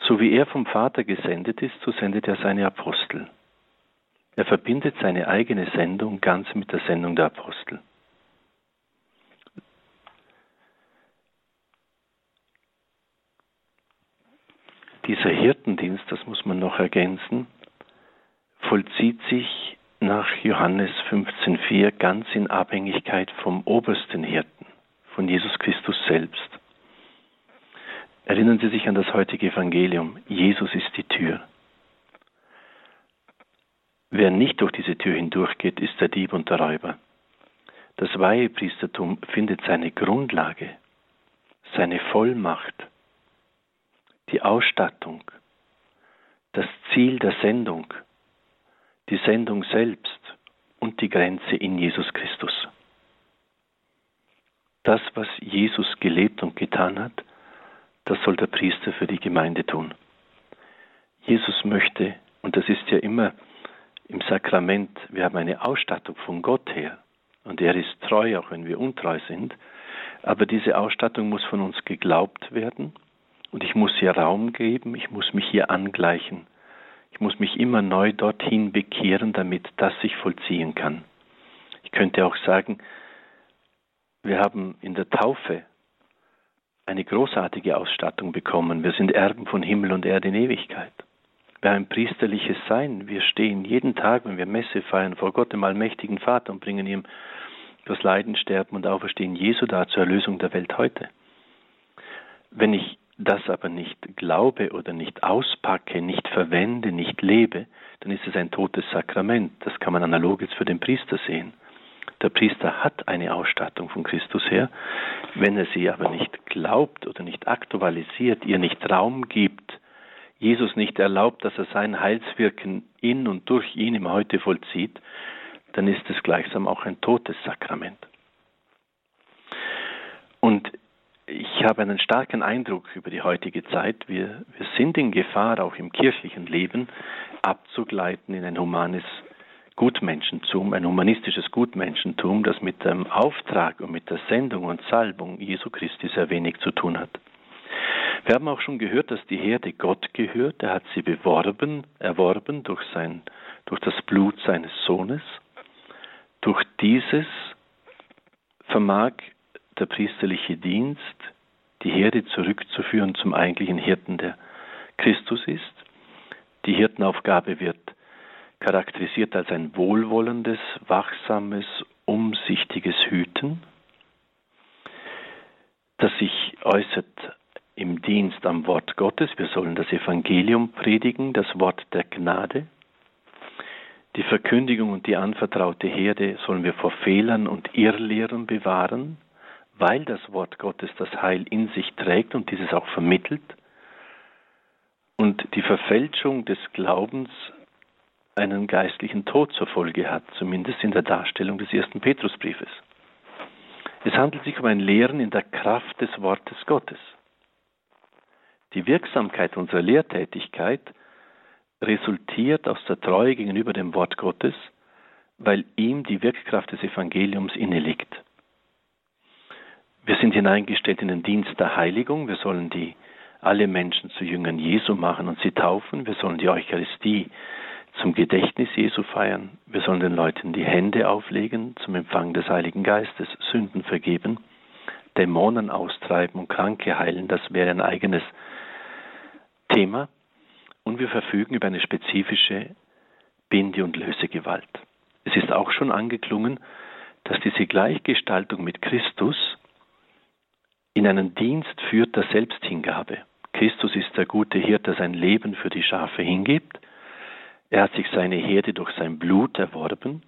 So wie er vom Vater gesendet ist, so sendet er seine Apostel. Er verbindet seine eigene Sendung ganz mit der Sendung der Apostel. Dieser Hirtendienst, das muss man noch ergänzen, vollzieht sich nach Johannes 15.4 ganz in Abhängigkeit vom obersten Hirten, von Jesus Christus selbst. Erinnern Sie sich an das heutige Evangelium. Jesus ist die Tür. Wer nicht durch diese Tür hindurchgeht, ist der Dieb und der Räuber. Das Weihepriestertum findet seine Grundlage, seine Vollmacht, die Ausstattung, das Ziel der Sendung, die Sendung selbst und die Grenze in Jesus Christus. Das, was Jesus gelebt und getan hat, das soll der Priester für die Gemeinde tun. Jesus möchte, und das ist ja immer im Sakrament, wir haben eine Ausstattung von Gott her, und er ist treu, auch wenn wir untreu sind, aber diese Ausstattung muss von uns geglaubt werden, und ich muss ihr Raum geben, ich muss mich hier angleichen, ich muss mich immer neu dorthin bekehren, damit das sich vollziehen kann. Ich könnte auch sagen, wir haben in der Taufe eine großartige Ausstattung bekommen. Wir sind Erben von Himmel und Erde in Ewigkeit. Wir haben ein priesterliches Sein. Wir stehen jeden Tag, wenn wir Messe feiern, vor Gott, dem allmächtigen Vater und bringen ihm das Leiden, Sterben und Auferstehen Jesu dar zur Erlösung der Welt heute. Wenn ich das aber nicht glaube oder nicht auspacke, nicht verwende, nicht lebe, dann ist es ein totes Sakrament. Das kann man analog jetzt für den Priester sehen. Der Priester hat eine Ausstattung von Christus her. Wenn er sie aber nicht glaubt oder nicht aktualisiert, ihr nicht Raum gibt, Jesus nicht erlaubt, dass er sein Heilswirken in und durch ihn im Heute vollzieht, dann ist es gleichsam auch ein totes Sakrament. Und ich habe einen starken Eindruck über die heutige Zeit. Wir, wir sind in Gefahr, auch im kirchlichen Leben abzugleiten in ein humanes Gutmenschentum, ein humanistisches Gutmenschentum, das mit dem Auftrag und mit der Sendung und Salbung Jesu Christi sehr wenig zu tun hat. Wir haben auch schon gehört, dass die Herde Gott gehört. Er hat sie beworben, erworben durch, sein, durch das Blut seines Sohnes. Durch dieses vermag der priesterliche Dienst, die Herde zurückzuführen zum eigentlichen Hirten, der Christus ist. Die Hirtenaufgabe wird charakterisiert als ein wohlwollendes, wachsames, umsichtiges Hüten, das sich äußert im Dienst am Wort Gottes. Wir sollen das Evangelium predigen, das Wort der Gnade. Die Verkündigung und die anvertraute Herde sollen wir vor Fehlern und Irrlehren bewahren, weil das Wort Gottes das Heil in sich trägt und dieses auch vermittelt. Und die Verfälschung des Glaubens einen geistlichen Tod zur Folge hat, zumindest in der Darstellung des ersten Petrusbriefes. Es handelt sich um ein Lehren in der Kraft des Wortes Gottes. Die Wirksamkeit unserer Lehrtätigkeit resultiert aus der Treue gegenüber dem Wort Gottes, weil ihm die Wirkkraft des Evangeliums inneliegt. Wir sind hineingestellt in den Dienst der Heiligung. Wir sollen die alle Menschen zu Jüngern Jesu machen und sie taufen. Wir sollen die Eucharistie zum Gedächtnis Jesu feiern. Wir sollen den Leuten die Hände auflegen zum Empfang des Heiligen Geistes, Sünden vergeben, Dämonen austreiben und Kranke heilen. Das wäre ein eigenes Thema. Und wir verfügen über eine spezifische Binde- und Lösegewalt. Es ist auch schon angeklungen, dass diese Gleichgestaltung mit Christus in einen Dienst führt der Selbsthingabe. Christus ist der gute Hirt, der sein Leben für die Schafe hingibt. Er hat sich seine Herde durch sein Blut erworben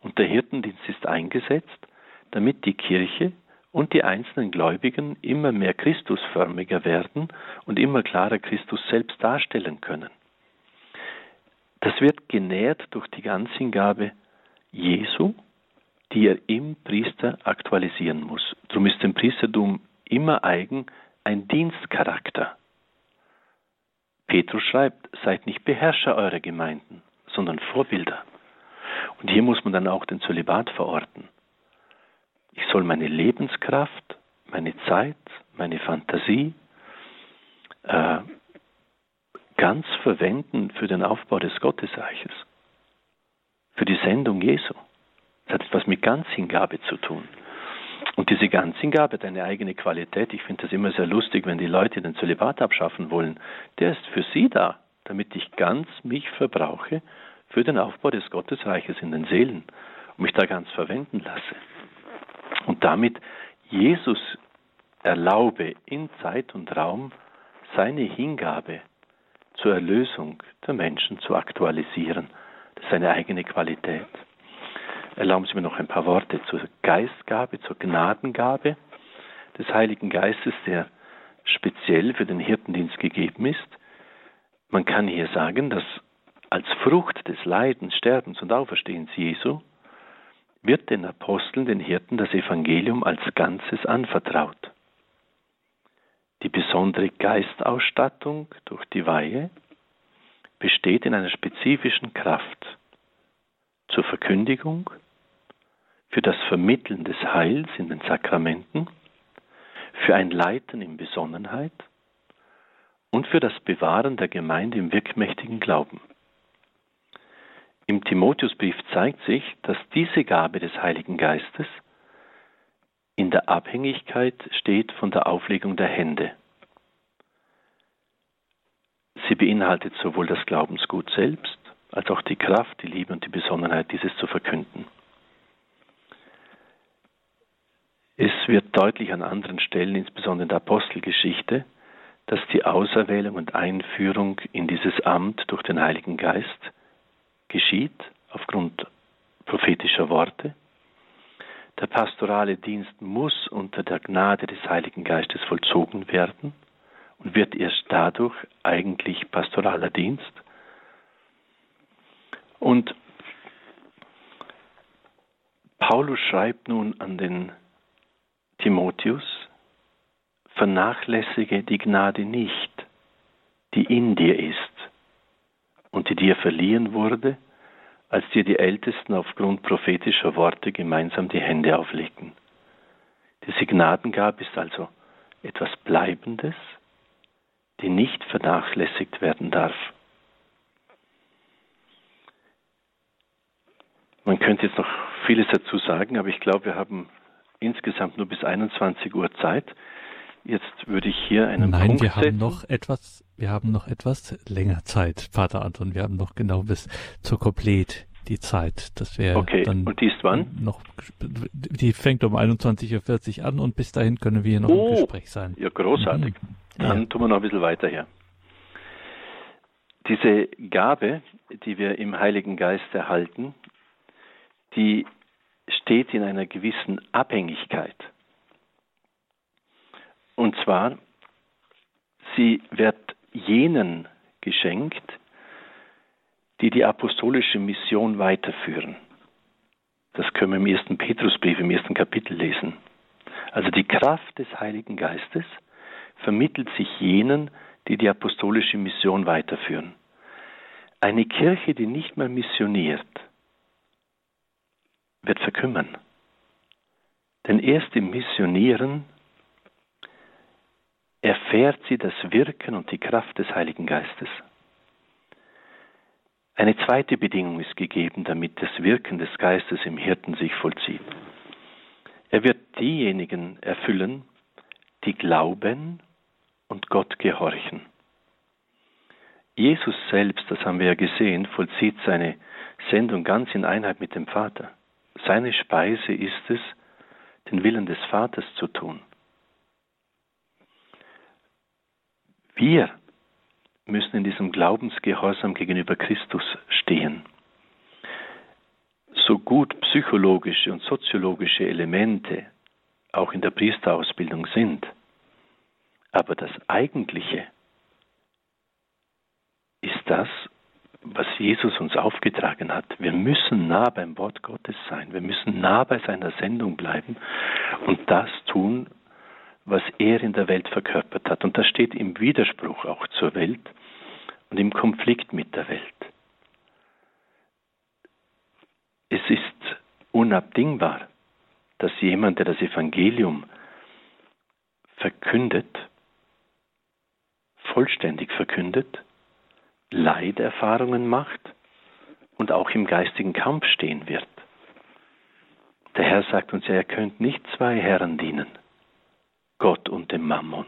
und der Hirtendienst ist eingesetzt, damit die Kirche und die einzelnen Gläubigen immer mehr Christusförmiger werden und immer klarer Christus selbst darstellen können. Das wird genährt durch die Ganzhingabe Jesu, die er im Priester aktualisieren muss. Darum ist dem Priestertum immer eigen ein Dienstcharakter. Petrus schreibt, seid nicht Beherrscher eurer Gemeinden, sondern Vorbilder. Und hier muss man dann auch den Zölibat verorten. Ich soll meine Lebenskraft, meine Zeit, meine Fantasie äh, ganz verwenden für den Aufbau des Gottesreiches, für die Sendung Jesu. Das hat etwas mit Ganzhingabe zu tun. Und diese Ganzhingabe hat eine eigene Qualität. Ich finde das immer sehr lustig, wenn die Leute den Zölibat abschaffen wollen. Der ist für sie da, damit ich ganz mich verbrauche für den Aufbau des Gottesreiches in den Seelen und mich da ganz verwenden lasse. Und damit Jesus erlaube in Zeit und Raum seine Hingabe zur Erlösung der Menschen zu aktualisieren. Das ist eine eigene Qualität. Erlauben Sie mir noch ein paar Worte zur Geistgabe, zur Gnadengabe des Heiligen Geistes, der speziell für den Hirtendienst gegeben ist. Man kann hier sagen, dass als Frucht des Leidens, Sterbens und Auferstehens Jesu wird den Aposteln, den Hirten, das Evangelium als Ganzes anvertraut. Die besondere Geistausstattung durch die Weihe besteht in einer spezifischen Kraft zur Verkündigung, für das Vermitteln des Heils in den Sakramenten, für ein Leiten in Besonnenheit und für das Bewahren der Gemeinde im wirkmächtigen Glauben. Im Timotheusbrief zeigt sich, dass diese Gabe des Heiligen Geistes in der Abhängigkeit steht von der Auflegung der Hände. Sie beinhaltet sowohl das Glaubensgut selbst als auch die Kraft, die Liebe und die Besonnenheit, dieses zu verkünden. Es wird deutlich an anderen Stellen, insbesondere in der Apostelgeschichte, dass die Auserwählung und Einführung in dieses Amt durch den Heiligen Geist geschieht aufgrund prophetischer Worte. Der pastorale Dienst muss unter der Gnade des Heiligen Geistes vollzogen werden und wird erst dadurch eigentlich pastoraler Dienst. Und Paulus schreibt nun an den Timotheus, vernachlässige die Gnade nicht, die in dir ist und die dir verliehen wurde als dir die Ältesten aufgrund prophetischer Worte gemeinsam die Hände auflegten. Diese Gnadengabe ist also etwas Bleibendes, die nicht vernachlässigt werden darf. Man könnte jetzt noch vieles dazu sagen, aber ich glaube, wir haben insgesamt nur bis 21 Uhr Zeit. Jetzt würde ich hier einen Nein, Punkt wir haben setzen. noch etwas, wir haben noch etwas länger Zeit, Vater Anton. Wir haben noch genau bis zur Komplet die Zeit. Das wäre Okay, dann und die ist wann? noch, die fängt um 21.40 Uhr an und bis dahin können wir hier noch Oh, im Gespräch sein. Ja, großartig. Mhm. Dann Ja. tun wir noch ein bisschen weiter her. Diese Gabe, die wir im Heiligen Geist erhalten, die steht in einer gewissen Abhängigkeit. Und zwar, sie wird jenen geschenkt, die die apostolische Mission weiterführen. Das können wir im ersten Petrusbrief, im ersten Kapitel lesen. Also die Kraft des Heiligen Geistes vermittelt sich jenen, die die apostolische Mission weiterführen. Eine Kirche, die nicht mehr missioniert, wird verkümmern. Denn erst im Missionieren erfährt sie das Wirken und die Kraft des Heiligen Geistes. Eine zweite Bedingung ist gegeben, damit das Wirken des Geistes im Hirten sich vollzieht. Er wird diejenigen erfüllen, die glauben und Gott gehorchen. Jesus selbst, das haben wir ja gesehen, vollzieht seine Sendung ganz in Einheit mit dem Vater. Seine Speise ist es, den Willen des Vaters zu tun. Wir müssen in diesem Glaubensgehorsam gegenüber Christus stehen. So gut psychologische und soziologische Elemente auch in der Priesterausbildung sind, aber das Eigentliche ist das, was Jesus uns aufgetragen hat. Wir müssen nah beim Wort Gottes sein. Wir müssen nah bei seiner Sendung bleiben und das tun, was er in der Welt verkörpert hat. Und das steht im Widerspruch auch zur Welt und im Konflikt mit der Welt. Es ist unabdingbar, dass jemand, der das Evangelium verkündet, vollständig verkündet, Leiderfahrungen macht und auch im geistigen Kampf stehen wird. Der Herr sagt uns ja, ihr könnt nicht zwei Herren dienen, Gott und dem Mammon.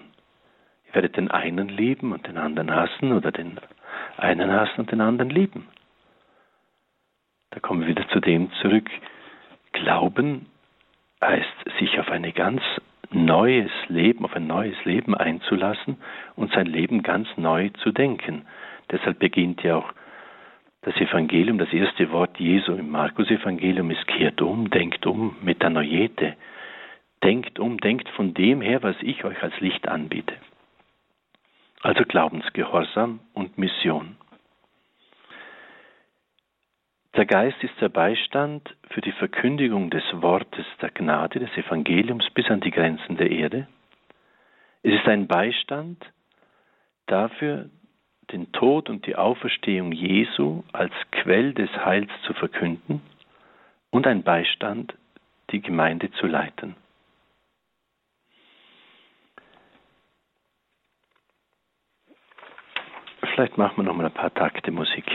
Ihr werdet den einen lieben und den anderen hassen oder den einen hassen und den anderen lieben. Da kommen wir wieder zu dem zurück. Glauben heißt, sich auf ein ganz neues Leben, auf ein neues Leben einzulassen und sein Leben ganz neu zu denken. Deshalb beginnt ja auch das Evangelium, das erste Wort Jesu im Markus-Evangelium ist kehrt um, denkt um, Metanoiete. Denkt um, denkt von dem her, was ich euch als Licht anbiete. Also Glaubensgehorsam und Mission. Der Geist ist der Beistand für die Verkündigung des Wortes der Gnade, des Evangeliums bis an die Grenzen der Erde. Es ist ein Beistand dafür, den Tod und die Auferstehung Jesu als Quell des Heils zu verkünden und ein Beistand, die Gemeinde zu leiten. Vielleicht machen wir noch mal ein paar Takte Musik.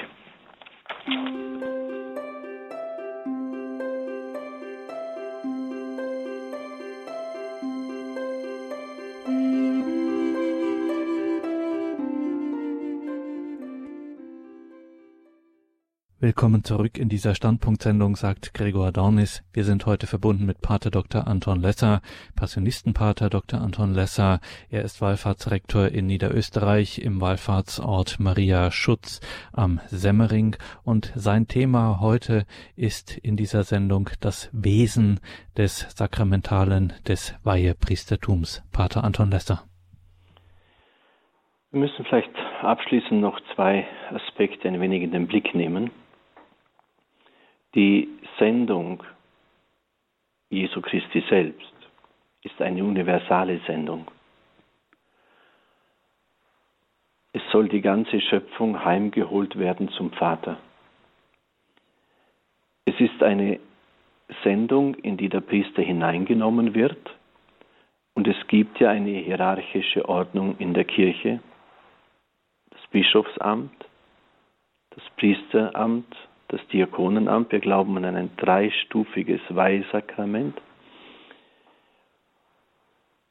Willkommen zurück in dieser Standpunktsendung, sagt Gregor Dornis. Wir sind heute verbunden mit Pater Dr. Anton Lesser, Passionistenpater Dr. Anton Lesser. Er ist Wallfahrtsrektor in Niederösterreich im Wallfahrtsort Maria Schutz am Semmering und sein Thema heute ist in dieser Sendung das Wesen des Sakramentalen des Weihepriestertums. Pater Anton Lesser. Wir müssen vielleicht abschließend noch zwei Aspekte ein wenig in den Blick nehmen. Die Sendung Jesu Christi selbst ist eine universale Sendung. Es soll die ganze Schöpfung heimgeholt werden zum Vater. Es ist eine Sendung, in die der Priester hineingenommen wird. Und es gibt ja eine hierarchische Ordnung in der Kirche. Das Bischofsamt, das Priesteramt, das Diakonenamt. Wir glauben an ein dreistufiges Weihsakrament.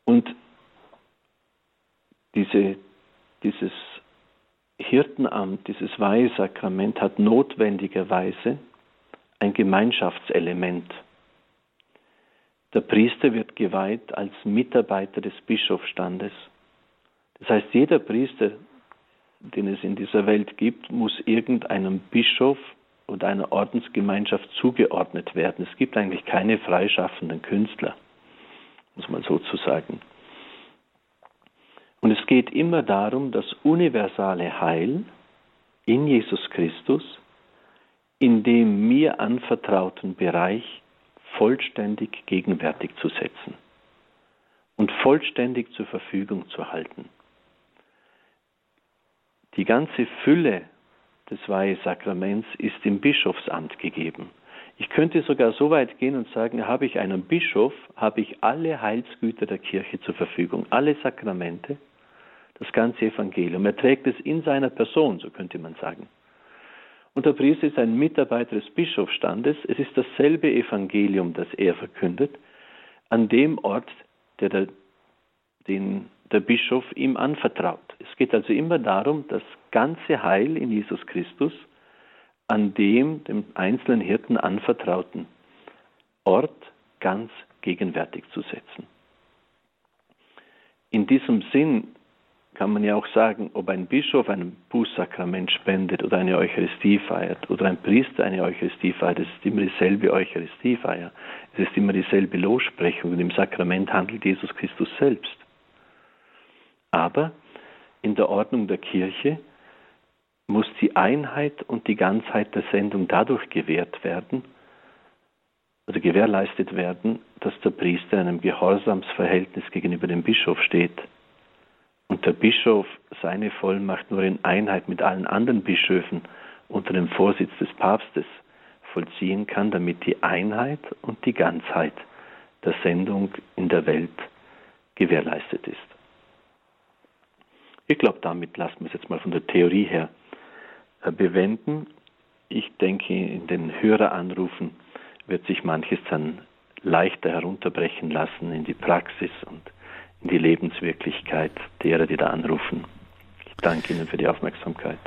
Und diese, dieses Hirtenamt, dieses Weihesakrament hat notwendigerweise ein Gemeinschaftselement. Der Priester wird geweiht als Mitarbeiter des Bischofsstandes. Das heißt, jeder Priester, den es in dieser Welt gibt, muss irgendeinem Bischof oder einer Ordensgemeinschaft zugeordnet werden. Es gibt eigentlich keine freischaffenden Künstler, muss man so zu sagen. Und es geht immer darum, das universale Heil in Jesus Christus in dem mir anvertrauten Bereich vollständig gegenwärtig zu setzen und vollständig zur Verfügung zu halten. Die ganze Fülle des Weihesakraments ist im Bischofsamt gegeben. Ich könnte sogar so weit gehen und sagen, habe ich einen Bischof, habe ich alle Heilsgüter der Kirche zur Verfügung, alle Sakramente, das ganze Evangelium. Er trägt es in seiner Person, so könnte man sagen. Und der Priester ist ein Mitarbeiter des Bischofsstandes. Es ist dasselbe Evangelium, das er verkündet, an dem Ort, der der, den der Bischof ihm anvertraut. Es geht also immer darum, das ganze Heil in Jesus Christus an dem dem einzelnen Hirten anvertrauten Ort ganz gegenwärtig zu setzen. In diesem Sinn kann man ja auch sagen, ob ein Bischof ein Bußsakrament spendet oder eine Eucharistie feiert oder ein Priester eine Eucharistie feiert, es ist immer dieselbe Eucharistiefeier. Es ist immer dieselbe Lossprechung und im Sakrament handelt Jesus Christus selbst. Aber in der Ordnung der Kirche muss die Einheit und die Ganzheit der Sendung dadurch gewährt werden, oder gewährleistet werden, dass der Priester in einem Gehorsamsverhältnis gegenüber dem Bischof steht und der Bischof seine Vollmacht nur in Einheit mit allen anderen Bischöfen unter dem Vorsitz des Papstes vollziehen kann, damit die Einheit und die Ganzheit der Sendung in der Welt gewährleistet ist. Ich glaube, damit lassen wir es jetzt mal von der Theorie her bewenden. Ich denke, in den Höreranrufen wird sich manches dann leichter herunterbrechen lassen in die Praxis und in die Lebenswirklichkeit derer, die da anrufen. Ich danke Ihnen für die Aufmerksamkeit.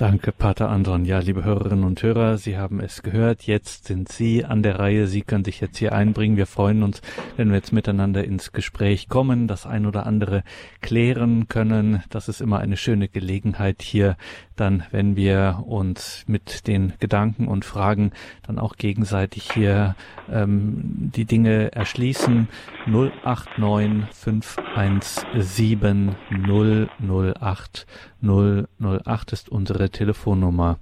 Danke, Pater Andron. Ja, liebe Hörerinnen und Hörer, Sie haben es gehört. Jetzt sind Sie an der Reihe. Sie können sich jetzt hier einbringen. Wir freuen uns, wenn wir jetzt miteinander ins Gespräch kommen, das ein oder andere klären können. Das ist immer eine schöne Gelegenheit hier, dann, wenn wir uns mit den Gedanken und Fragen dann auch gegenseitig hier ähm, die Dinge erschließen. 089 517 008 008 ist unsere Telefonnummer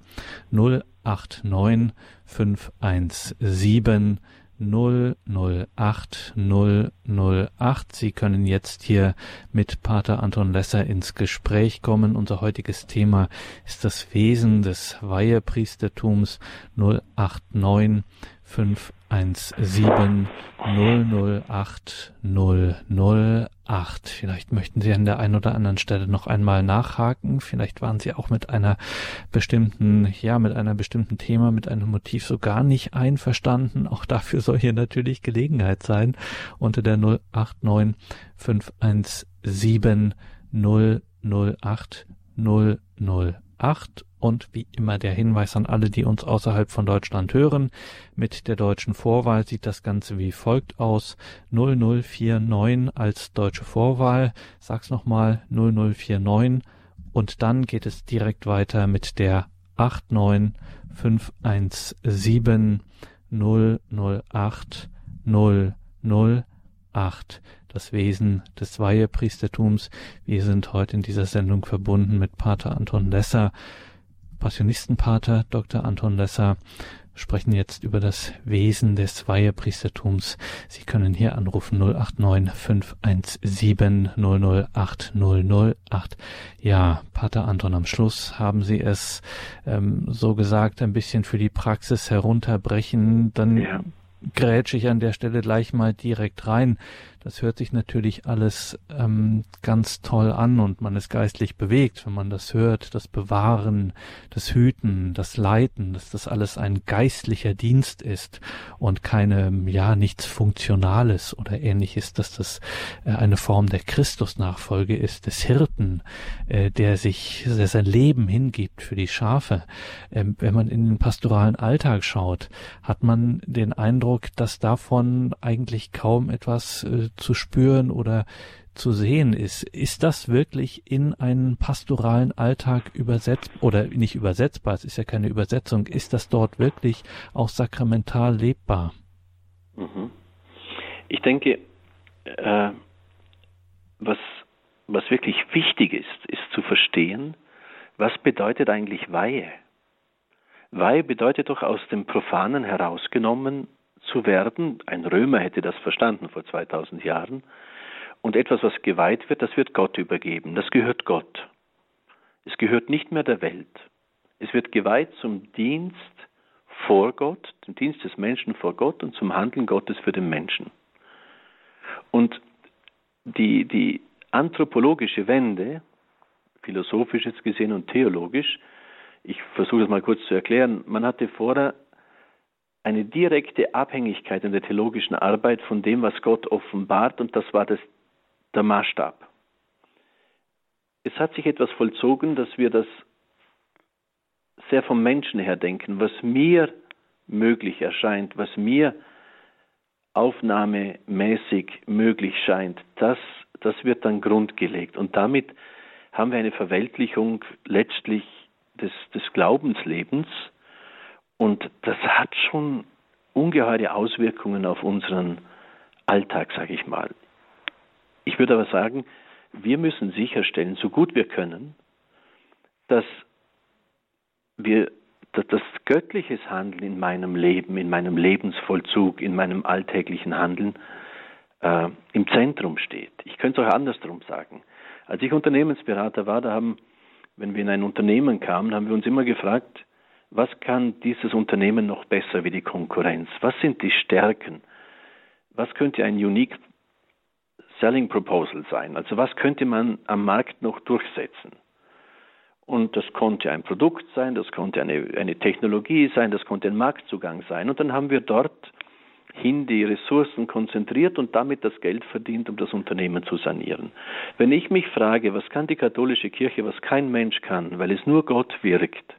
089 517 008 008. Sie können jetzt hier mit Pater Anton Lesser ins Gespräch kommen. Unser heutiges Thema ist das Wesen des Weihepriestertums 089 517 008 008. Vielleicht möchten Sie an der einen oder anderen Stelle noch einmal nachhaken. Vielleicht waren Sie auch mit einer bestimmten, ja, mit einer bestimmten Thema, mit einem Motiv so gar nicht einverstanden. Auch dafür soll hier natürlich Gelegenheit sein. Unter der 089 517 008 008 und wie immer der Hinweis an alle, die uns außerhalb von Deutschland hören. Mit der deutschen Vorwahl sieht das Ganze wie folgt aus. 0049 als deutsche Vorwahl. Sag's nochmal 0049. Und dann geht es direkt weiter mit der 89517 008 008 das Wesen des Weihepriestertums. Wir sind heute in dieser Sendung verbunden mit Pater Anton Lesser, Passionistenpater Dr. Anton Lesser sprechen jetzt über das Wesen des Weihepriestertums. Sie können hier anrufen 089 517 008 008. Ja, Pater Anton, am Schluss haben Sie es ähm, so gesagt, ein bisschen für die Praxis herunterbrechen. Dann ja. grätsche ich an der Stelle gleich mal direkt rein. Das hört sich natürlich alles ähm, ganz toll an und man ist geistlich bewegt, wenn man das hört, das Bewahren, das Hüten, das Leiten, dass das alles ein geistlicher Dienst ist und keine, ja, nichts Funktionales oder ähnliches, dass das äh, eine Form der Christusnachfolge ist, des Hirten, äh, der sich, der sein Leben hingibt für die Schafe. Ähm, wenn man in den pastoralen Alltag schaut, hat man den Eindruck, dass davon eigentlich kaum etwas äh, zu spüren oder zu sehen ist. Ist das wirklich in einen pastoralen Alltag übersetzt oder nicht übersetzbar? Es ist ja keine Übersetzung. Ist das dort wirklich auch sakramental lebbar? Mhm. Ich denke, äh, was, was wirklich wichtig ist, ist zu verstehen, was bedeutet eigentlich Weihe? Weihe bedeutet doch aus dem Profanen herausgenommen zu werden. Ein Römer hätte das verstanden vor 2000 Jahren. Und etwas, was geweiht wird, das wird Gott übergeben. Das gehört Gott. Es gehört nicht mehr der Welt. Es wird geweiht zum Dienst vor Gott, dem Dienst des Menschen vor Gott und zum Handeln Gottes für den Menschen. Und die, die anthropologische Wende, philosophisch jetzt gesehen und theologisch, ich versuche das mal kurz zu erklären, man hatte vorher eine direkte Abhängigkeit in der theologischen Arbeit von dem, was Gott offenbart, und das war das, der Maßstab. Es hat sich etwas vollzogen, dass wir das sehr vom Menschen her denken, was mir möglich erscheint, was mir aufnahmemäßig möglich scheint, das, das wird dann grundgelegt. Und damit haben wir eine Verweltlichung letztlich des, des Glaubenslebens, und das hat schon ungeheure Auswirkungen auf unseren Alltag, sage ich mal. Ich würde aber sagen, wir müssen sicherstellen, so gut wir können, dass wir dass das göttliches Handeln in meinem Leben, in meinem Lebensvollzug, in meinem alltäglichen Handeln äh, im Zentrum steht. Ich könnte es auch andersrum sagen. Als ich Unternehmensberater war, da haben, wenn wir in ein Unternehmen kamen, haben wir uns immer gefragt, was kann dieses Unternehmen noch besser wie die Konkurrenz? Was sind die Stärken? Was könnte ein Unique Selling Proposal sein? Also was könnte man am Markt noch durchsetzen? Und das konnte ein Produkt sein, das konnte eine, eine Technologie sein, das konnte ein Marktzugang sein. Und dann haben wir dort hin die Ressourcen konzentriert und damit das Geld verdient, um das Unternehmen zu sanieren. Wenn ich mich frage, was kann die katholische Kirche, was kein Mensch kann, weil es nur Gott wirkt,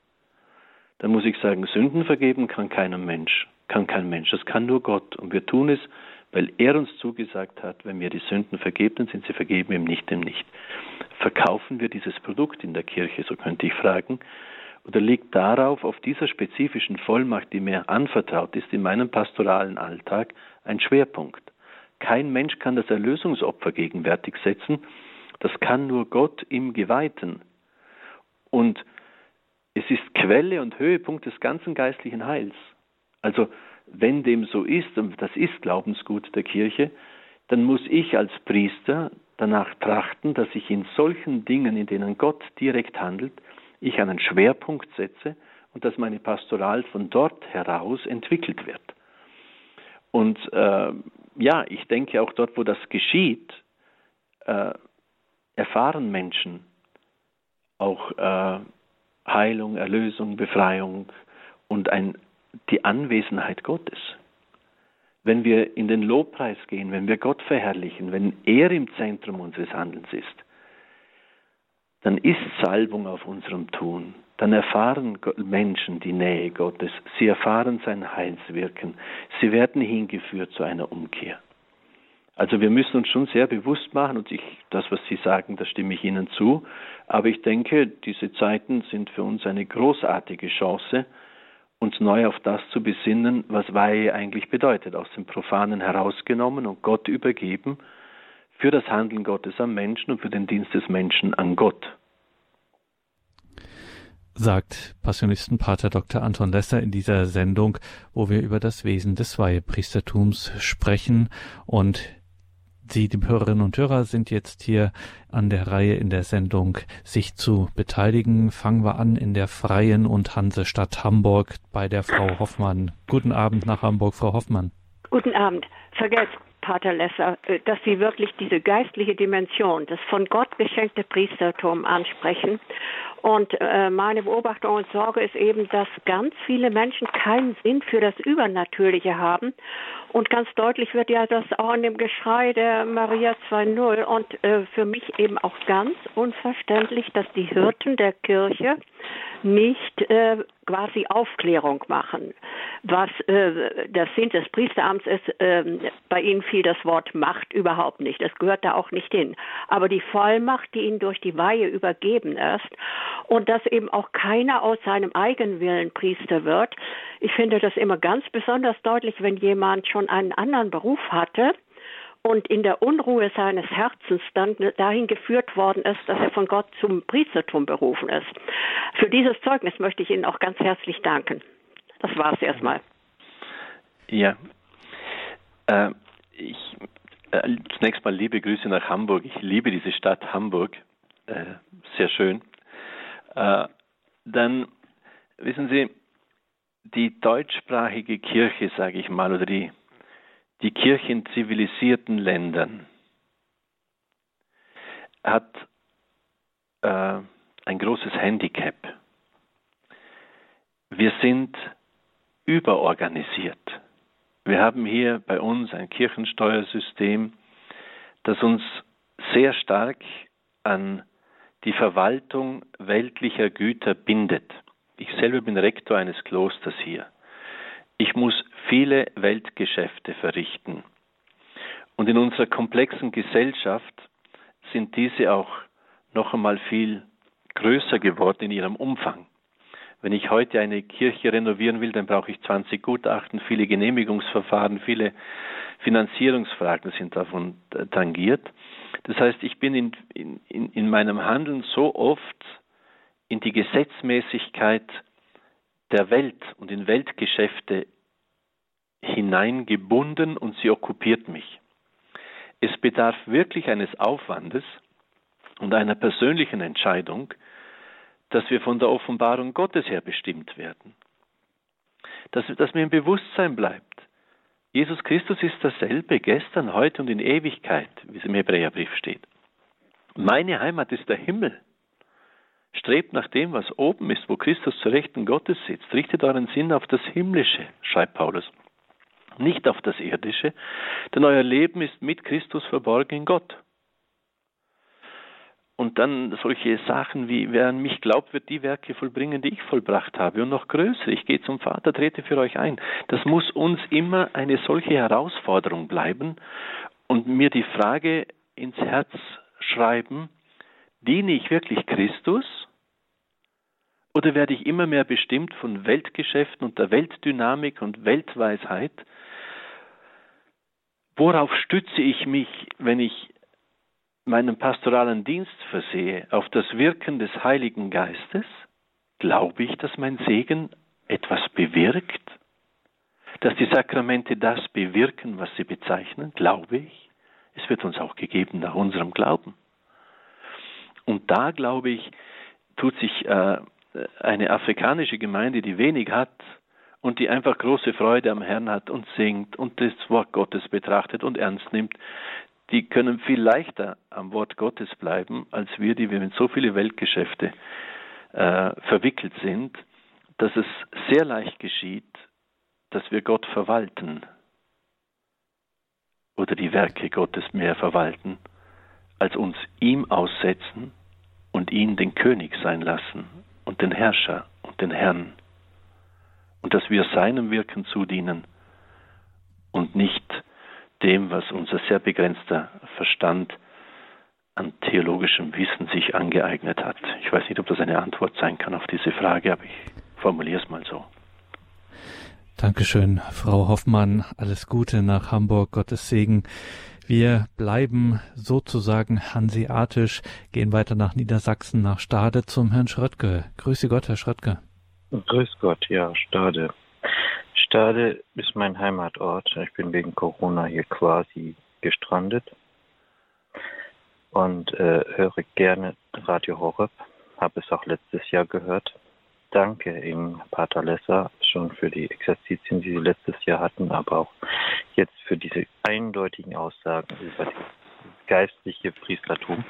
dann muss ich sagen, Sünden vergeben kann keiner Mensch, kann kein Mensch, das kann nur Gott. Und wir tun es, weil er uns zugesagt hat, wenn wir die Sünden vergeben, dann sind sie vergeben, im Nicht, im Nicht. Verkaufen wir dieses Produkt in der Kirche, so könnte ich fragen, oder liegt darauf, auf dieser spezifischen Vollmacht, die mir anvertraut ist, in meinem pastoralen Alltag, ein Schwerpunkt? Kein Mensch kann das Erlösungsopfer gegenwärtig setzen, das kann nur Gott im Geweihten. Und es ist Quelle und Höhepunkt des ganzen geistlichen Heils. Also wenn dem so ist, und das ist Glaubensgut der Kirche, dann muss ich als Priester danach trachten, dass ich in solchen Dingen, in denen Gott direkt handelt, ich einen Schwerpunkt setze und dass meine Pastoral von dort heraus entwickelt wird. Und äh, ja, ich denke auch dort, wo das geschieht, äh, erfahren Menschen auch äh, Heilung, Erlösung, Befreiung und ein, die Anwesenheit Gottes. Wenn wir in den Lobpreis gehen, wenn wir Gott verherrlichen, wenn er im Zentrum unseres Handelns ist, dann ist Salbung auf unserem Tun. Dann erfahren Menschen die Nähe Gottes. Sie erfahren sein Heilswirken. Sie werden hingeführt zu einer Umkehr. Also wir müssen uns schon sehr bewusst machen, und ich, das, was Sie sagen, da stimme ich Ihnen zu, aber ich denke, diese Zeiten sind für uns eine großartige Chance, uns neu auf das zu besinnen, was Weihe eigentlich bedeutet, aus dem Profanen herausgenommen und Gott übergeben, für das Handeln Gottes am Menschen und für den Dienst des Menschen an Gott. sagt Passionistenpater Dr. Anton Lesser in dieser Sendung, wo wir über das Wesen des Weihepriestertums sprechen und Sie, die Hörerinnen und Hörer, sind jetzt hier an der Reihe in der Sendung, sich zu beteiligen. Fangen wir an in der Freien und Hansestadt Hamburg bei der Frau Hoffmann. Guten Abend nach Hamburg, Frau Hoffmann. Guten Abend. Vergesst, Pater Lesser, äh, dass Sie wirklich diese geistliche Dimension, das von Gott geschenkte Priestertum ansprechen und äh, meine Beobachtung und Sorge ist eben, dass ganz viele Menschen keinen Sinn für das Übernatürliche haben. Und ganz deutlich wird ja das auch in dem Geschrei der Maria 2.0 und äh, für mich eben auch ganz unverständlich, dass die Hirten der Kirche nicht äh, quasi Aufklärung machen. Was äh, der Sinn des Priesteramts ist, äh, bei ihnen fiel das Wort Macht überhaupt nicht. Das gehört da auch nicht hin. Aber die Vollmacht, die ihnen durch die Weihe übergeben ist und dass eben auch keiner aus seinem Eigenwillen Priester wird. Ich finde das immer ganz besonders deutlich, wenn jemand schon einen anderen Beruf hatte und in der Unruhe seines Herzens dann dahin geführt worden ist, dass er von Gott zum Priestertum berufen ist. Für dieses Zeugnis möchte ich Ihnen auch ganz herzlich danken. Das war es erstmal. Ja, äh, ich äh, zunächst mal liebe Grüße nach Hamburg. Ich liebe diese Stadt Hamburg, äh, sehr schön. Äh, dann wissen Sie, die deutschsprachige Kirche, sage ich mal, oder die die Kirche in zivilisierten Ländern hat äh, ein großes Handicap. Wir sind überorganisiert. Wir haben hier bei uns ein Kirchensteuersystem, das uns sehr stark an die Verwaltung weltlicher Güter bindet. Ich selber bin Rektor eines Klosters hier. Ich muss viele Weltgeschäfte verrichten. Und in unserer komplexen Gesellschaft sind diese auch noch einmal viel größer geworden in ihrem Umfang. Wenn ich heute eine Kirche renovieren will, dann brauche ich 20 Gutachten, viele Genehmigungsverfahren, viele Finanzierungsfragen sind davon tangiert. Das heißt, ich bin in, in, in meinem Handeln so oft in die Gesetzmäßigkeit der Welt und in Weltgeschäfte hineingebunden und sie okkupiert mich. Es bedarf wirklich eines Aufwandes und einer persönlichen Entscheidung, dass wir von der Offenbarung Gottes her bestimmt werden. Dass, dass mir im Bewusstsein bleibt, Jesus Christus ist dasselbe gestern, heute und in Ewigkeit, wie es im Hebräerbrief steht. Meine Heimat ist der Himmel. Strebt nach dem, was oben ist, wo Christus zur Rechten Gottes sitzt. Richtet euren Sinn auf das Himmlische, schreibt Paulus. Nicht auf das Irdische, denn euer Leben ist mit Christus verborgen in Gott. Und dann solche Sachen wie, wer an mich glaubt, wird die Werke vollbringen, die ich vollbracht habe. Und noch größer, ich gehe zum Vater, trete für euch ein. Das muss uns immer eine solche Herausforderung bleiben und mir die Frage ins Herz schreiben, diene ich wirklich Christus? Oder werde ich immer mehr bestimmt von Weltgeschäften und der Weltdynamik und Weltweisheit? Worauf stütze ich mich, wenn ich meinen pastoralen Dienst versehe? Auf das Wirken des Heiligen Geistes? Glaube ich, dass mein Segen etwas bewirkt? Dass die Sakramente das bewirken, was sie bezeichnen? Glaube ich? Es wird uns auch gegeben nach unserem Glauben. Und da, glaube ich, tut sich äh, eine afrikanische Gemeinde, die wenig hat und die einfach große Freude am Herrn hat und singt und das Wort Gottes betrachtet und ernst nimmt, die können viel leichter am Wort Gottes bleiben, als wir, die wir in so viele Weltgeschäfte äh, verwickelt sind, dass es sehr leicht geschieht, dass wir Gott verwalten oder die Werke Gottes mehr verwalten, als uns ihm aussetzen und ihn den König sein lassen und den Herrscher und den Herrn. Und dass wir seinem Wirken zudienen und nicht dem, was unser sehr begrenzter Verstand an theologischem Wissen sich angeeignet hat. Ich weiß nicht, ob das eine Antwort sein kann auf diese Frage, aber ich formuliere es mal so. Dankeschön, Frau Hoffmann. Alles Gute nach Hamburg. Gottes Segen. Wir bleiben sozusagen hanseatisch, gehen weiter nach Niedersachsen, nach Stade zum Herrn Schröttke. Grüße Gott, Herr Schröttke. Grüß Gott, ja, Stade. Stade ist mein Heimatort. Ich bin wegen Corona hier quasi gestrandet und äh, höre gerne Radio Horeb. Habe es auch letztes Jahr gehört. Danke Ihnen, Pater Lesser, schon für die Exerzitien, die Sie letztes Jahr hatten, aber auch jetzt für diese eindeutigen Aussagen über das geistliche Priestertum.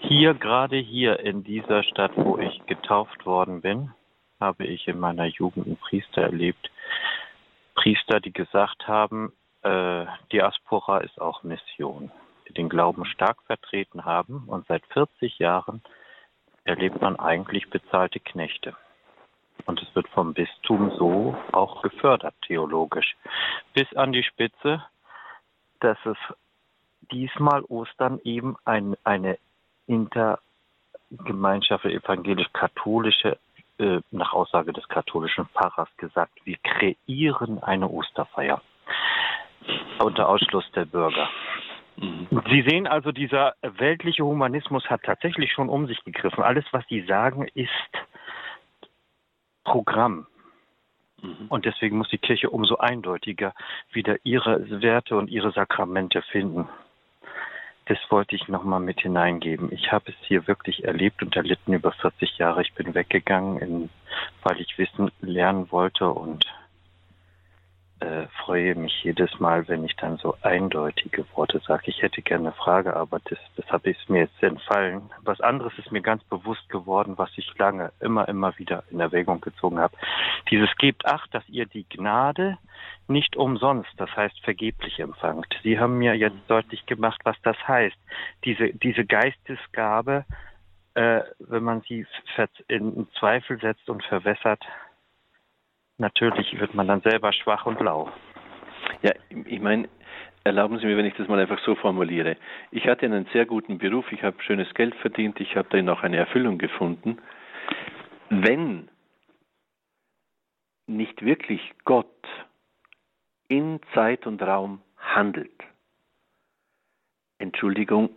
Hier, gerade hier in dieser Stadt, wo ich getauft worden bin, habe ich in meiner Jugend einen Priester erlebt. Priester, die gesagt haben, äh, Diaspora ist auch Mission den Glauben stark vertreten haben. Und seit 40 Jahren erlebt man eigentlich bezahlte Knechte. Und es wird vom Bistum so auch gefördert, theologisch. Bis an die Spitze, dass es diesmal Ostern eben ein, eine Intergemeinschaft evangelisch-katholische, äh, nach Aussage des katholischen Pfarrers gesagt, wir kreieren eine Osterfeier unter Ausschluss der Bürger. Mhm. Sie sehen also, dieser weltliche Humanismus hat tatsächlich schon um sich gegriffen. Alles, was Sie sagen, ist Programm. Mhm. Und deswegen muss die Kirche umso eindeutiger wieder ihre Werte und ihre Sakramente finden. Das wollte ich nochmal mit hineingeben. Ich habe es hier wirklich erlebt und erlitten über 40 Jahre. Ich bin weggegangen, in, weil ich Wissen lernen wollte und äh, freue mich jedes Mal, wenn ich dann so eindeutige Worte sage. Ich hätte gerne eine Frage, aber das, das habe ich mir jetzt entfallen. Was anderes ist mir ganz bewusst geworden, was ich lange immer, immer wieder in Erwägung gezogen habe. Dieses gebt acht, dass ihr die Gnade nicht umsonst, das heißt vergeblich empfangt. Sie haben mir jetzt deutlich gemacht, was das heißt. Diese, diese Geistesgabe, äh, wenn man sie in Zweifel setzt und verwässert, natürlich wird man dann selber schwach und lau. Ja, ich meine, erlauben Sie mir, wenn ich das mal einfach so formuliere. Ich hatte einen sehr guten Beruf, ich habe schönes Geld verdient, ich habe darin auch eine Erfüllung gefunden. Wenn nicht wirklich Gott in Zeit und Raum handelt, Entschuldigung,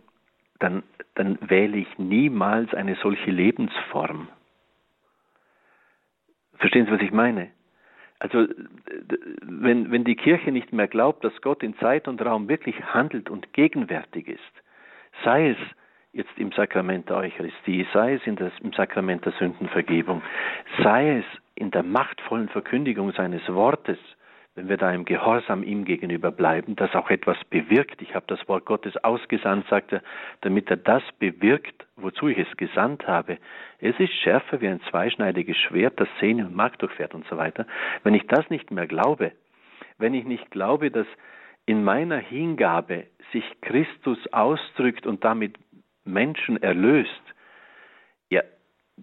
dann, dann wähle ich niemals eine solche Lebensform. Verstehen Sie, was ich meine? Also wenn, wenn die Kirche nicht mehr glaubt, dass Gott in Zeit und Raum wirklich handelt und gegenwärtig ist, sei es jetzt im Sakrament der Eucharistie, sei es das, im Sakrament der Sündenvergebung, sei es in der machtvollen Verkündigung seines Wortes, wenn wir da im Gehorsam ihm gegenüber bleiben, das auch etwas bewirkt. Ich habe das Wort Gottes ausgesandt, sagt er, damit er das bewirkt, wozu ich es gesandt habe. Es ist schärfer wie ein zweischneidiges Schwert, das Sehne und Mark durchfährt und so weiter. Wenn ich das nicht mehr glaube, wenn ich nicht glaube, dass in meiner Hingabe sich Christus ausdrückt und damit Menschen erlöst, ja,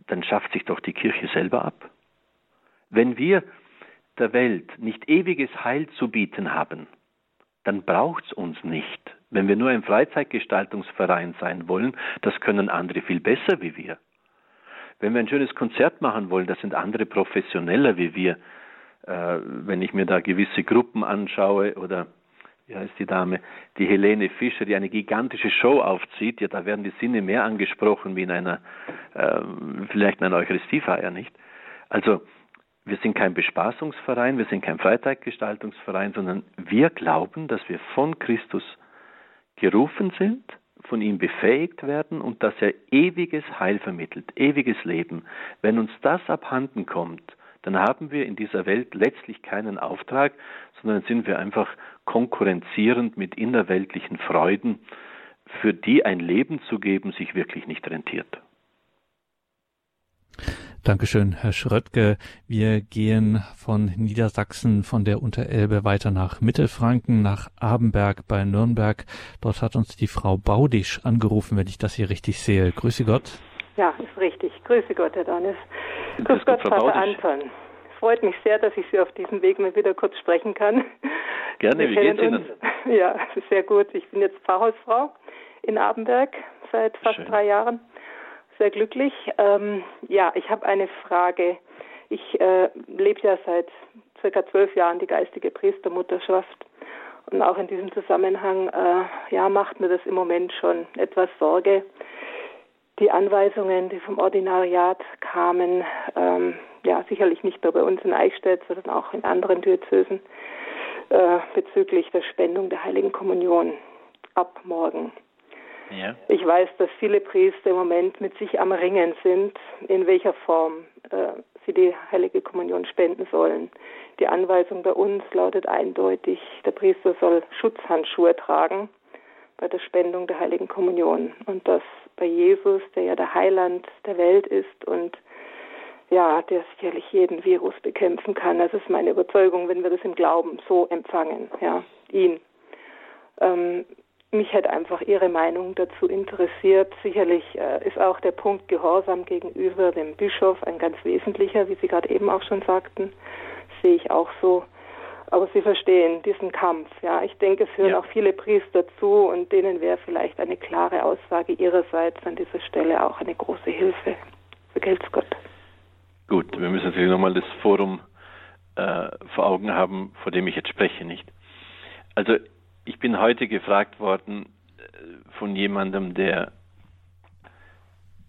dann schafft sich doch die Kirche selber ab. Wenn wir der Welt nicht ewiges Heil zu bieten haben, dann braucht es uns nicht. Wenn wir nur ein Freizeitgestaltungsverein sein wollen, das können andere viel besser wie wir. Wenn wir ein schönes Konzert machen wollen, das sind andere professioneller wie wir. Äh, wenn ich mir da gewisse Gruppen anschaue oder wie heißt die Dame, die Helene Fischer, die eine gigantische Show aufzieht, ja, da werden die Sinne mehr angesprochen wie in einer, äh, vielleicht in einer Eucharistiefeier, nicht? Also, wir sind kein Bespaßungsverein, wir sind kein Freizeitgestaltungsverein, sondern wir glauben, dass wir von Christus gerufen sind, von ihm befähigt werden und dass er ewiges Heil vermittelt, ewiges Leben. Wenn uns das abhanden kommt, dann haben wir in dieser Welt letztlich keinen Auftrag, sondern sind wir einfach konkurrenzierend mit innerweltlichen Freuden, für die ein Leben zu geben sich wirklich nicht rentiert. Dankeschön, Herr Schröttke. Wir gehen von Niedersachsen, von der Unterelbe weiter nach Mittelfranken, nach Abenberg bei Nürnberg. Dort hat uns die Frau Baudisch angerufen, wenn ich das hier richtig sehe. Grüße Gott. Ja, ist richtig. Grüße Gott, Herr Donis. Grüß Gott, Vater Baudisch. Anton. Freut mich sehr, dass ich Sie auf diesem Weg mal wieder kurz sprechen kann. Gerne, wie geht's Ihnen? *laughs* Ja, sehr gut. Ich bin jetzt Pfarrhausfrau in Abenberg seit fast Schön. drei Jahren sehr glücklich. Ähm, ja, ich habe eine Frage. Ich äh, lebe ja seit circa zwölf Jahren die geistige Priestermutterschaft Und auch in diesem Zusammenhang, äh, ja, macht mir das im Moment schon etwas Sorge. Die Anweisungen, die vom Ordinariat kamen, ähm, ja, sicherlich nicht nur bei uns in Eichstätt, sondern auch in anderen Diözesen, äh, bezüglich der Spendung der Heiligen Kommunion ab morgen. Ja. Ich weiß, dass viele Priester im Moment mit sich am Ringen sind, in welcher Form äh, sie die Heilige Kommunion spenden sollen. Die Anweisung bei uns lautet eindeutig, der Priester soll Schutzhandschuhe tragen bei der Spendung der Heiligen Kommunion. Und das bei Jesus, der ja der Heiland der Welt ist und ja, der sicherlich jeden Virus bekämpfen kann. Das ist meine Überzeugung, wenn wir das im Glauben so empfangen, ja, ihn. Ähm, mich hätte einfach Ihre Meinung dazu interessiert. Sicherlich äh, ist auch der Punkt Gehorsam gegenüber dem Bischof ein ganz wesentlicher, wie Sie gerade eben auch schon sagten. Sehe ich auch so. Aber Sie verstehen diesen Kampf. Ja, ich denke, es hören ja. auch viele Priester zu und denen wäre vielleicht eine klare Aussage Ihrerseits an dieser Stelle auch eine große Hilfe. Vergelt's Gott. Gut, wir müssen natürlich nochmal das Forum äh, vor Augen haben, vor dem ich jetzt spreche, nicht? Also ich bin heute gefragt worden äh, von jemandem, der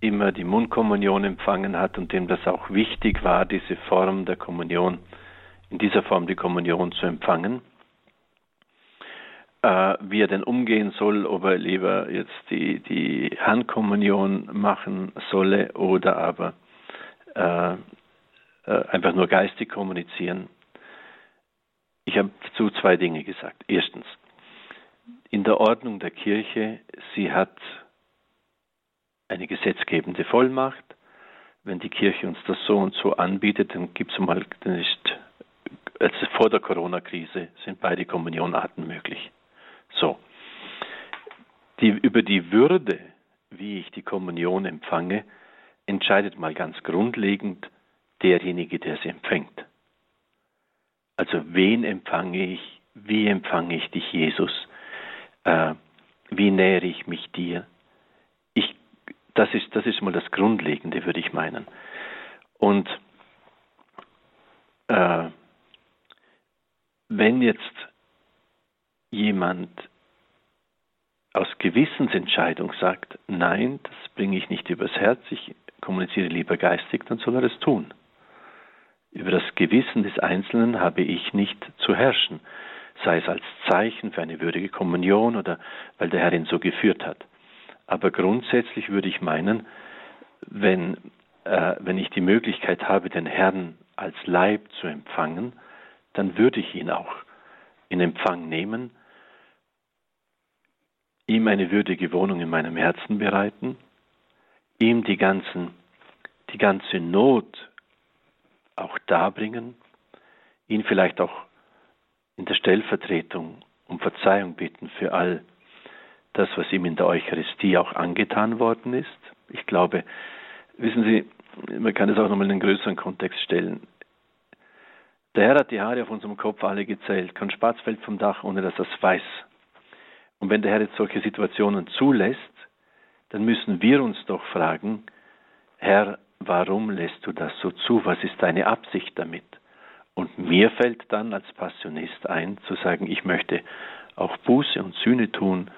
immer die Mundkommunion empfangen hat und dem das auch wichtig war, diese Form der Kommunion, in dieser Form die Kommunion zu empfangen. Äh, wie er denn umgehen soll, ob er lieber jetzt die, die Handkommunion machen solle oder aber äh, äh, einfach nur geistig kommunizieren. Ich habe dazu zwei Dinge gesagt. Erstens, in der Ordnung der Kirche, sie hat eine gesetzgebende Vollmacht. Wenn die Kirche uns das so und so anbietet, dann gibt es mal, dann also vor der Corona-Krise sind beide Kommunionarten möglich. So. Die, über die Würde, wie ich die Kommunion empfange, entscheidet mal ganz grundlegend derjenige, der sie empfängt. Also wen empfange ich, wie empfange ich dich, Jesus? Äh, wie nähere ich mich dir? Ich, das, ist, das ist mal das Grundlegende, würde ich meinen. Und äh, wenn jetzt jemand aus Gewissensentscheidung sagt, nein, das bringe ich nicht übers Herz, ich kommuniziere lieber geistig, dann soll er es tun. Über das Gewissen des Einzelnen habe ich nicht zu herrschen sei es als Zeichen für eine würdige Kommunion oder weil der Herr ihn so geführt hat. Aber grundsätzlich würde ich meinen, wenn, äh, wenn ich die Möglichkeit habe, den Herrn als Leib zu empfangen, dann würde ich ihn auch in Empfang nehmen, ihm eine würdige Wohnung in meinem Herzen bereiten, ihm die, ganzen, die ganze Not auch darbringen, ihn vielleicht auch in der Stellvertretung um Verzeihung bitten für all das, was ihm in der Eucharistie auch angetan worden ist. Ich glaube, wissen Sie, man kann es auch nochmal in einen größeren Kontext stellen. Der Herr hat die Haare auf unserem Kopf alle gezählt, kein Spatzfeld vom Dach, ohne dass er es weiß. Und wenn der Herr jetzt solche Situationen zulässt, dann müssen wir uns doch fragen, Herr, warum lässt du das so zu? Was ist deine Absicht damit? Und mir fällt dann als Passionist ein, zu sagen, ich möchte auch Buße und Sühne tun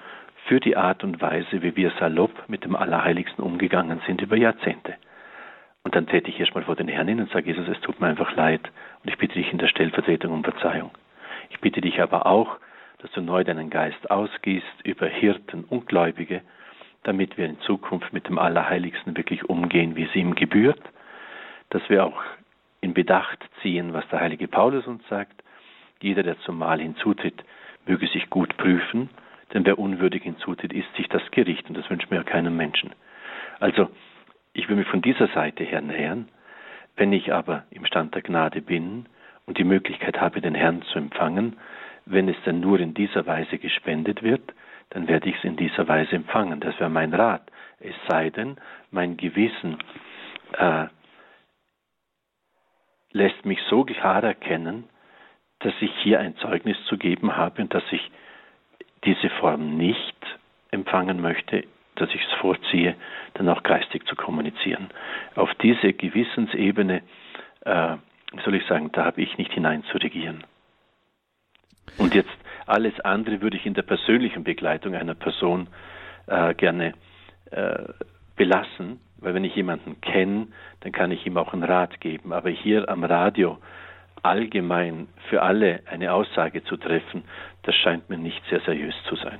für die Art und Weise, wie wir salopp mit dem Allerheiligsten umgegangen sind über Jahrzehnte. Und dann täte ich erstmal vor den Herrn hin und sage, Jesus, es tut mir einfach leid und ich bitte dich in der Stellvertretung um Verzeihung. Ich bitte dich aber auch, dass du neu deinen Geist ausgießt über Hirten und Gläubige, damit wir in Zukunft mit dem Allerheiligsten wirklich umgehen, wie es ihm gebührt, dass wir auch in Bedacht ziehen, was der heilige Paulus uns sagt. Jeder, der zum Mahl hinzutritt, möge sich gut prüfen, denn wer unwürdig hinzutritt, ist sich das Gericht und das wünscht mir keinem Menschen. Also, ich will mich von dieser Seite her nähern. Wenn ich aber im Stand der Gnade bin und die Möglichkeit habe, den Herrn zu empfangen, wenn es dann nur in dieser Weise gespendet wird, dann werde ich es in dieser Weise empfangen. Das wäre mein Rat. Es sei denn, mein Gewissen äh, lässt mich so klar erkennen, dass ich hier ein Zeugnis zu geben habe und dass ich diese Form nicht empfangen möchte, dass ich es vorziehe, dann auch geistig zu kommunizieren. Auf diese Gewissensebene, äh, soll ich sagen, da habe ich nicht hinein zu regieren. Und jetzt Alles andere würde ich in der persönlichen Begleitung einer Person äh, gerne äh, belassen, weil wenn ich jemanden kenne, dann kann ich ihm auch einen Rat geben. Aber hier am Radio allgemein für alle eine Aussage zu treffen, das scheint mir nicht sehr seriös zu sein.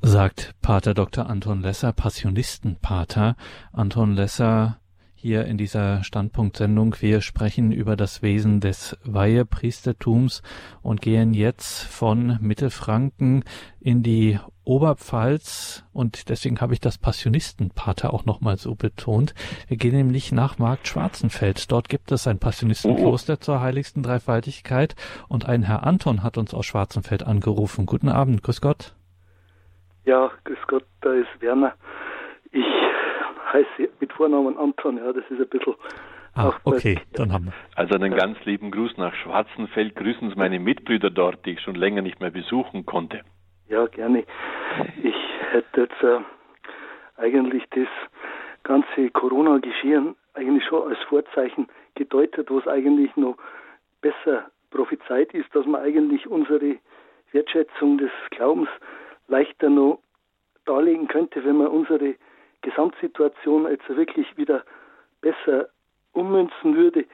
Sagt Pater Dr. Anton Lesser, Passionistenpater. Anton Lesser hier in dieser Standpunktsendung. Wir sprechen über das Wesen des Weihepriestertums und gehen jetzt von Mittelfranken in die Oberpfalz und deswegen habe ich das Passionistenpater auch nochmal so betont. Wir gehen nämlich nach Markt Schwarzenfeld. Dort gibt es ein Passionistenkloster zur heiligsten Dreifaltigkeit und ein Herr Anton hat uns aus Schwarzenfeld angerufen. Guten Abend, grüß Gott. Ja, grüß Gott, da ist Werner. Ich heiße mit Vornamen Anton, ja, das ist ein bisschen. Ah, okay, dann haben wir. Also einen ganz lieben Gruß nach Schwarzenfeld. Grüßen Sie meine Mitbrüder dort, die ich schon länger nicht mehr besuchen konnte. Ja, gerne. Ich hätte jetzt äh, eigentlich das ganze Corona-Geschehen eigentlich schon als Vorzeichen gedeutet, wo es eigentlich noch besser prophezeit ist, dass man eigentlich unsere Wertschätzung des Glaubens leichter noch darlegen könnte, wenn man unsere Gesamtsituation jetzt wirklich wieder besser ummünzen würde,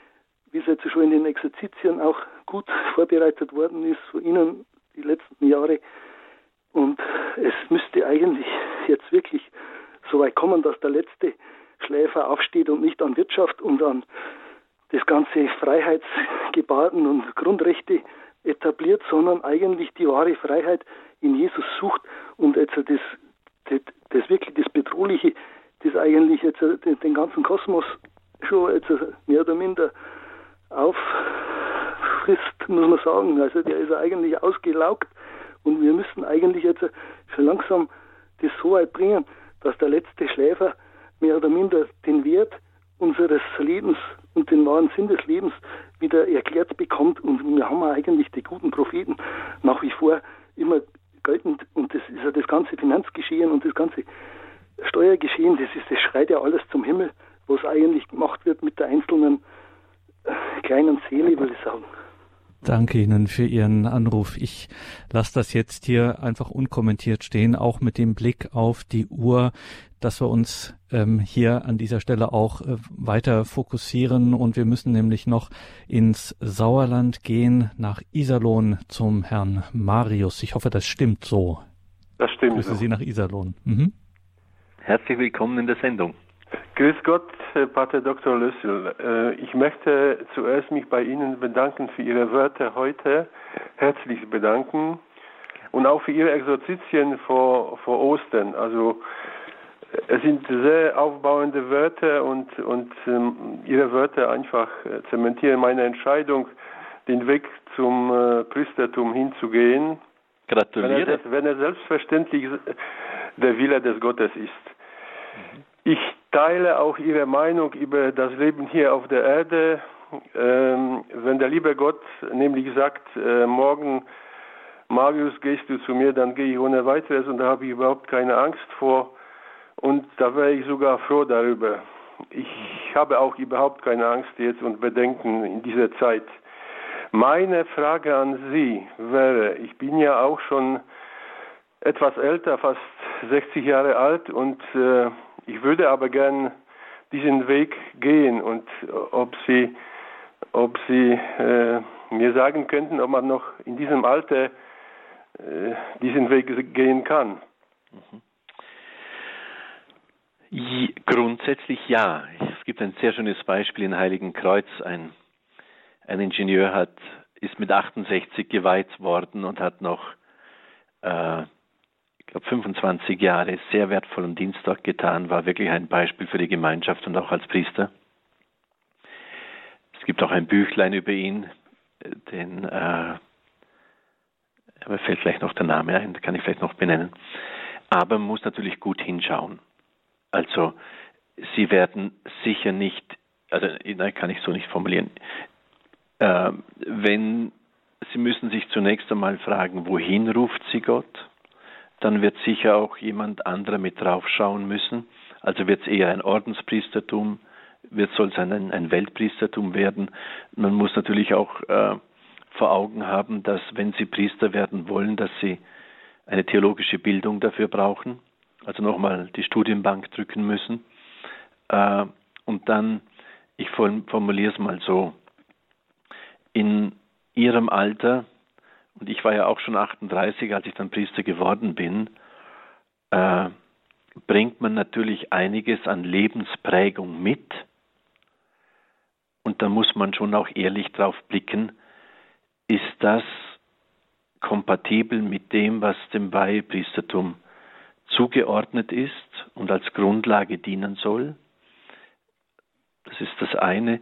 wie es jetzt schon in den Exerzitien auch gut *laughs* vorbereitet worden ist von Ihnen die letzten Jahre. Und es müsste eigentlich jetzt wirklich so weit kommen, dass der letzte Schläfer aufsteht und nicht an Wirtschaft und an das ganze Freiheitsgebaden und Grundrechte etabliert, sondern eigentlich die wahre Freiheit in Jesus sucht und jetzt das das, das wirklich das Bedrohliche, das eigentlich jetzt den, ganzen Kosmos schon jetzt mehr oder minder auffrisst, muss man sagen. Also der ist eigentlich ausgelaugt und wir müssen eigentlich jetzt schon langsam das so weit bringen, dass der letzte Schläfer mehr oder minder den Wert unseres Lebens und den wahren Sinn des Lebens wieder erklärt bekommt. Und wir haben eigentlich die guten Propheten nach wie vor immer geltend und das ist ja das ganze Finanzgeschehen und das ganze Steuergeschehen, das ist, das schreit ja alles zum Himmel, was eigentlich gemacht wird mit der einzelnen äh, kleinen Seele, will ich sagen. Danke Ihnen für Ihren Anruf. Ich lasse das jetzt hier einfach unkommentiert stehen, auch mit dem Blick auf die Uhr, dass wir uns ähm, hier an dieser Stelle auch äh, weiter fokussieren und wir müssen nämlich noch ins Sauerland gehen, nach Iserlohn zum Herrn Marius. Ich hoffe, das stimmt so. Das stimmt. Grüße so. Sie nach Iserlohn. Mhm. Herzlich willkommen in der Sendung. Grüß Gott, Pater Dr. Lössel. Äh, ich möchte zuerst mich bei Ihnen bedanken für Ihre Wörter heute, herzlich bedanken und auch für Ihre Exerzitien vor, vor Ostern. Also es sind sehr aufbauende Wörter und, und ähm, Ihre Wörter einfach äh, zementieren meine Entscheidung, den Weg zum äh, Priestertum hinzugehen. Gratuliere. Wenn er, wenn er selbstverständlich der Wille des Gottes ist. Ich teile auch Ihre Meinung über das Leben hier auf der Erde. Ähm, wenn der liebe Gott nämlich sagt, äh, morgen, Marius, gehst du zu mir, dann gehe ich ohne weiteres und da habe ich überhaupt keine Angst vor. Und da wäre ich sogar froh darüber. Ich habe auch überhaupt keine Angst jetzt und Bedenken in dieser Zeit. Meine Frage an Sie wäre, ich bin ja auch schon etwas älter, fast 60 Jahre alt und äh, ich würde aber gern diesen Weg gehen und ob Sie, ob Sie äh, mir sagen könnten, ob man noch in diesem Alter äh, diesen Weg gehen kann. Mhm. Grundsätzlich ja. Es gibt ein sehr schönes Beispiel in Heiligen Kreuz. Ein, ein Ingenieur hat, ist mit 68 geweiht worden und hat noch äh, glaube 25 Jahre sehr wertvollen Dienst dort getan, war wirklich ein Beispiel für die Gemeinschaft und auch als Priester. Es gibt auch ein Büchlein über ihn, den äh, aber fällt vielleicht noch der Name ein, kann ich vielleicht noch benennen. Aber man muss natürlich gut hinschauen. Also Sie werden sicher nicht, also nein, kann ich so nicht formulieren. Äh, wenn Sie müssen sich zunächst einmal fragen, wohin ruft Sie Gott? Dann wird sicher auch jemand anderer mit draufschauen müssen. Also wird es eher ein Ordenspriestertum, wird soll es ein, ein Weltpriestertum werden. Man muss natürlich auch äh, vor Augen haben, dass wenn sie Priester werden wollen, dass sie eine theologische Bildung dafür brauchen, also nochmal die Studienbank drücken müssen. Äh, und dann, ich formuliere es mal so, in ihrem Alter, und ich war ja auch schon 38, als ich dann Priester geworden bin, äh, bringt man natürlich einiges an Lebensprägung mit. Und da muss man schon auch ehrlich drauf blicken, ist das kompatibel mit dem, was dem Weihepriestertum zugeordnet ist und als Grundlage dienen soll? Das ist das eine.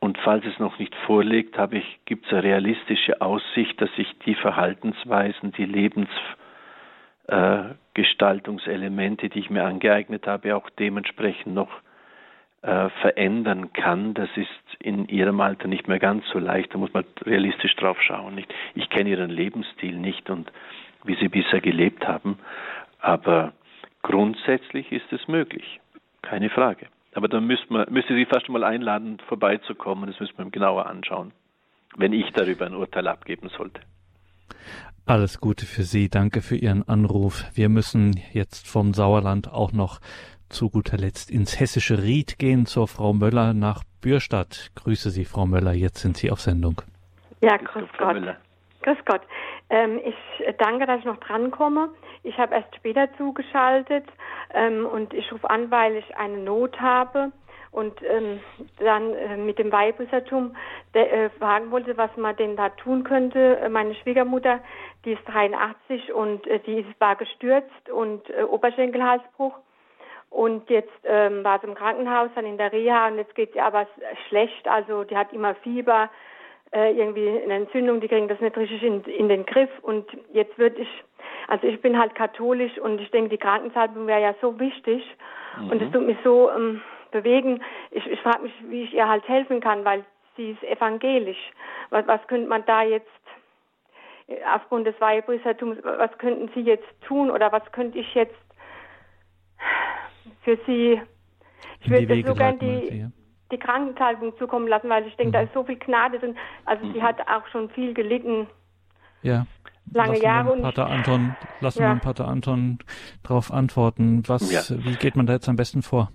Und falls es noch nicht vorliegt, habe ich, gibt es eine realistische Aussicht, dass sich die Verhaltensweisen, die Lebensgestaltungselemente, äh, die ich mir angeeignet habe, auch dementsprechend noch äh, verändern kann. Das ist in ihrem Alter nicht mehr ganz so leicht. Da muss man realistisch drauf schauen. Nicht? Ich kenne ihren Lebensstil nicht und wie sie bisher gelebt haben, aber grundsätzlich ist es möglich. Keine Frage. Aber dann müsste, man, müsste Sie fast mal einladen, vorbeizukommen. Das müssen wir genauer anschauen, wenn ich darüber ein Urteil abgeben sollte. Alles Gute für Sie. Danke für Ihren Anruf. Wir müssen jetzt vom Sauerland auch noch zu guter Letzt ins hessische Ried gehen zur Frau Möller nach Bürstadt. Grüße Sie, Frau Möller. Jetzt sind Sie auf Sendung. Ja, grüß Gott. Müller. Grüß Gott. Ähm, ich danke, dass ich noch drankomme. Ich habe erst später zugeschaltet ähm, und ich rufe an, weil ich eine Not habe und ähm, dann äh, mit dem Weihbissertum äh, fragen wollte, was man denn da tun könnte. Meine Schwiegermutter, die ist 83 und äh, die war gestürzt und äh, Oberschenkelhalsbruch. Und jetzt ähm, war sie im Krankenhaus, dann in der Reha und jetzt geht sie aber schlecht. Also die hat immer Fieber, äh, irgendwie eine Entzündung, die kriegen das nicht richtig in, in den Griff. Und jetzt würde ich, also ich bin halt katholisch und ich denke, die Krankensalbung wäre ja so wichtig mhm. und es tut mich so ähm, bewegen. Ich, ich frage mich, wie ich ihr halt helfen kann, weil sie ist evangelisch. Was, was könnte man da jetzt äh, aufgrund des Weihepriestertums, was könnten Sie jetzt tun oder was könnte ich jetzt für Sie? Ich würde sogar die, die Krankensalbung zukommen lassen, weil ich denke, mhm. da ist so viel Gnade drin. Also mhm. sie hat auch schon viel gelitten. Ja. Lange lassen Jahre. Und Pater Anton, lassen ja. wir Pater Anton darauf antworten. Was, ja. wie geht man da jetzt am besten vor?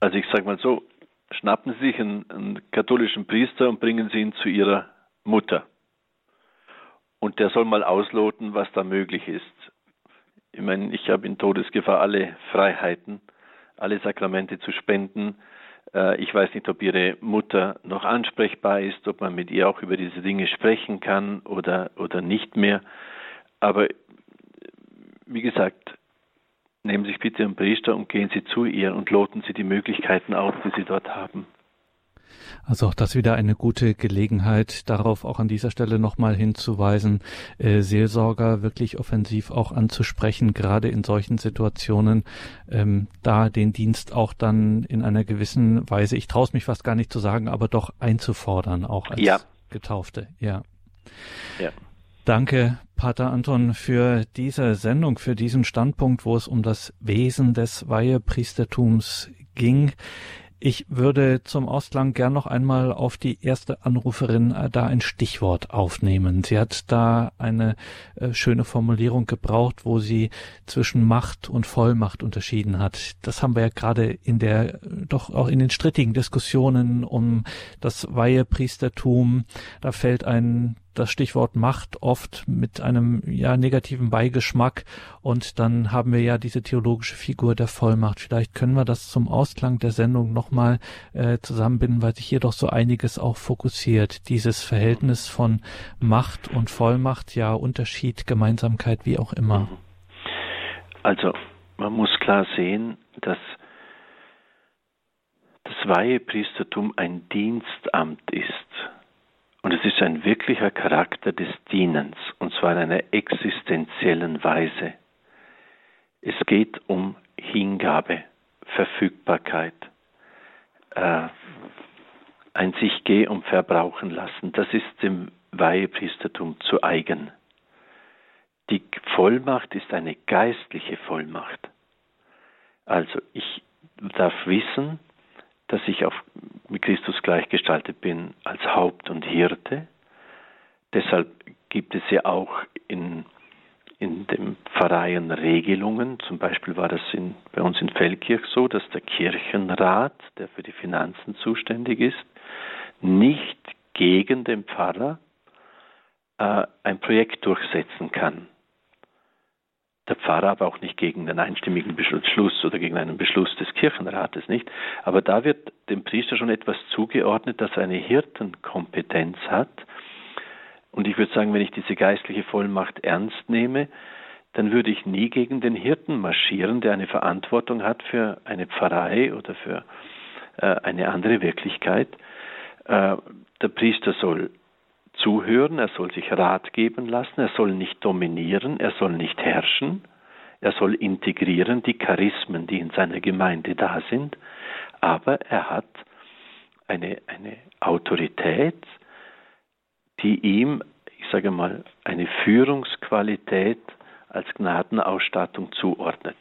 Also ich sage mal so, schnappen Sie sich einen, einen katholischen Priester und bringen Sie ihn zu Ihrer Mutter. Und der soll mal ausloten, was da möglich ist. Ich meine, ich habe in Todesgefahr alle Freiheiten alle Sakramente zu spenden. Äh, ich weiß nicht, ob Ihre Mutter noch ansprechbar ist, ob man mit ihr auch über diese Dinge sprechen kann oder, oder nicht mehr. Aber wie gesagt, nehmen Sie sich bitte einen Priester und gehen Sie zu ihr und loten Sie die Möglichkeiten aus, die Sie dort haben. Also auch das wieder eine gute Gelegenheit, darauf auch an dieser Stelle nochmal hinzuweisen, äh, Seelsorger wirklich offensiv auch anzusprechen, gerade in solchen Situationen, ähm, da den Dienst auch dann in einer gewissen Weise, ich traue es mich fast gar nicht zu sagen, aber doch einzufordern, auch als ja. Getaufte. Ja. ja. Danke, Pater Anton, für diese Sendung, für diesen Standpunkt, wo es um das Wesen des Weihepriestertums ging. Ich würde zum Ausklang gern noch einmal auf die erste Anruferin äh, da ein Stichwort aufnehmen. Sie hat da eine äh, schöne Formulierung gebraucht, wo sie zwischen Macht und Vollmacht unterschieden hat. Das haben wir ja gerade in der, doch auch in den strittigen Diskussionen um das Weihepriestertum. Da fällt ein das Stichwort Macht oft mit einem ja negativen Beigeschmack und dann haben wir ja diese theologische Figur der Vollmacht. Vielleicht können wir das zum Ausklang der Sendung nochmal äh, zusammenbinden, weil sich hier doch so einiges auch fokussiert. Dieses Verhältnis von Macht und Vollmacht, ja Unterschied, Gemeinsamkeit, wie auch immer. Also man muss klar sehen, dass das Weihepriestertum ein Dienstamt ist. Und es ist ein wirklicher Charakter des Dienens, und zwar in einer existenziellen Weise. Es geht um Hingabe, Verfügbarkeit, äh, ein sich geh und verbrauchen lassen. Das ist dem Weihepriestertum zu eigen. Die Vollmacht ist eine geistliche Vollmacht. Also ich darf wissen, dass ich auf mit Christus gleichgestaltet bin als Haupt und Hirte. Deshalb gibt es ja auch in, in den Pfarreien Regelungen. Zum Beispiel war das in, bei uns in Feldkirch so, dass der Kirchenrat, der für die Finanzen zuständig ist, nicht gegen den Pfarrer äh, ein Projekt durchsetzen kann. Der Pfarrer aber auch nicht gegen den einstimmigen Beschluss oder gegen einen Beschluss des Kirchenrates nicht. Aber da wird dem Priester schon etwas zugeordnet, dass er eine Hirtenkompetenz hat. Und ich würde sagen, wenn ich diese geistliche Vollmacht ernst nehme, dann würde ich nie gegen den Hirten marschieren, der eine Verantwortung hat für eine Pfarrei oder für äh, eine andere Wirklichkeit. Äh, der Priester soll zuhören, er soll sich Rat geben lassen, er soll nicht dominieren, er soll nicht herrschen, er soll integrieren die Charismen, die in seiner Gemeinde da sind, aber er hat eine, eine Autorität, die ihm, ich sage mal, eine Führungsqualität als Gnadenausstattung zuordnet.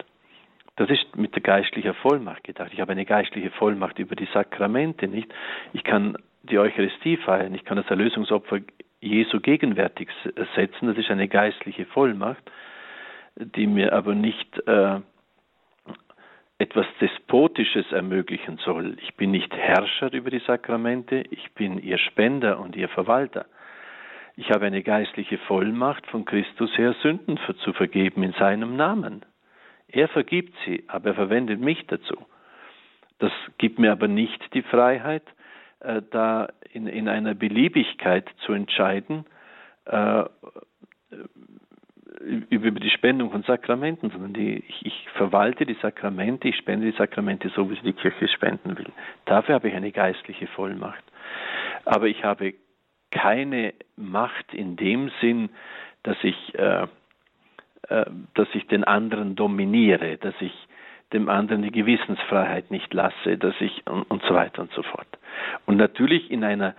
Das ist mit der geistlichen Vollmacht gedacht. Ich habe eine geistliche Vollmacht über die Sakramente, nicht? Ich kann die Eucharistie feiern, ich kann das Erlösungsopfer Jesu gegenwärtig setzen, das ist eine geistliche Vollmacht, die mir aber nicht äh, etwas Despotisches ermöglichen soll. Ich bin nicht Herrscher über die Sakramente, ich bin ihr Spender und ihr Verwalter. Ich habe eine geistliche Vollmacht von Christus her, Sünden zu vergeben in seinem Namen. Er vergibt sie, aber er verwendet mich dazu. Das gibt mir aber nicht die Freiheit, äh, da in, in einer Beliebigkeit zu entscheiden äh, über die Spendung von Sakramenten, sondern die, ich, ich, verwalte die Sakramente, ich spende die Sakramente so, wie sie die Kirche spenden will. Dafür habe ich eine geistliche Vollmacht. Aber ich habe keine Macht in dem Sinn, dass ich, äh, äh, dass ich den anderen dominiere, dass ich dem anderen die Gewissensfreiheit nicht lasse, dass ich und, und so weiter und so fort. Und natürlich in einer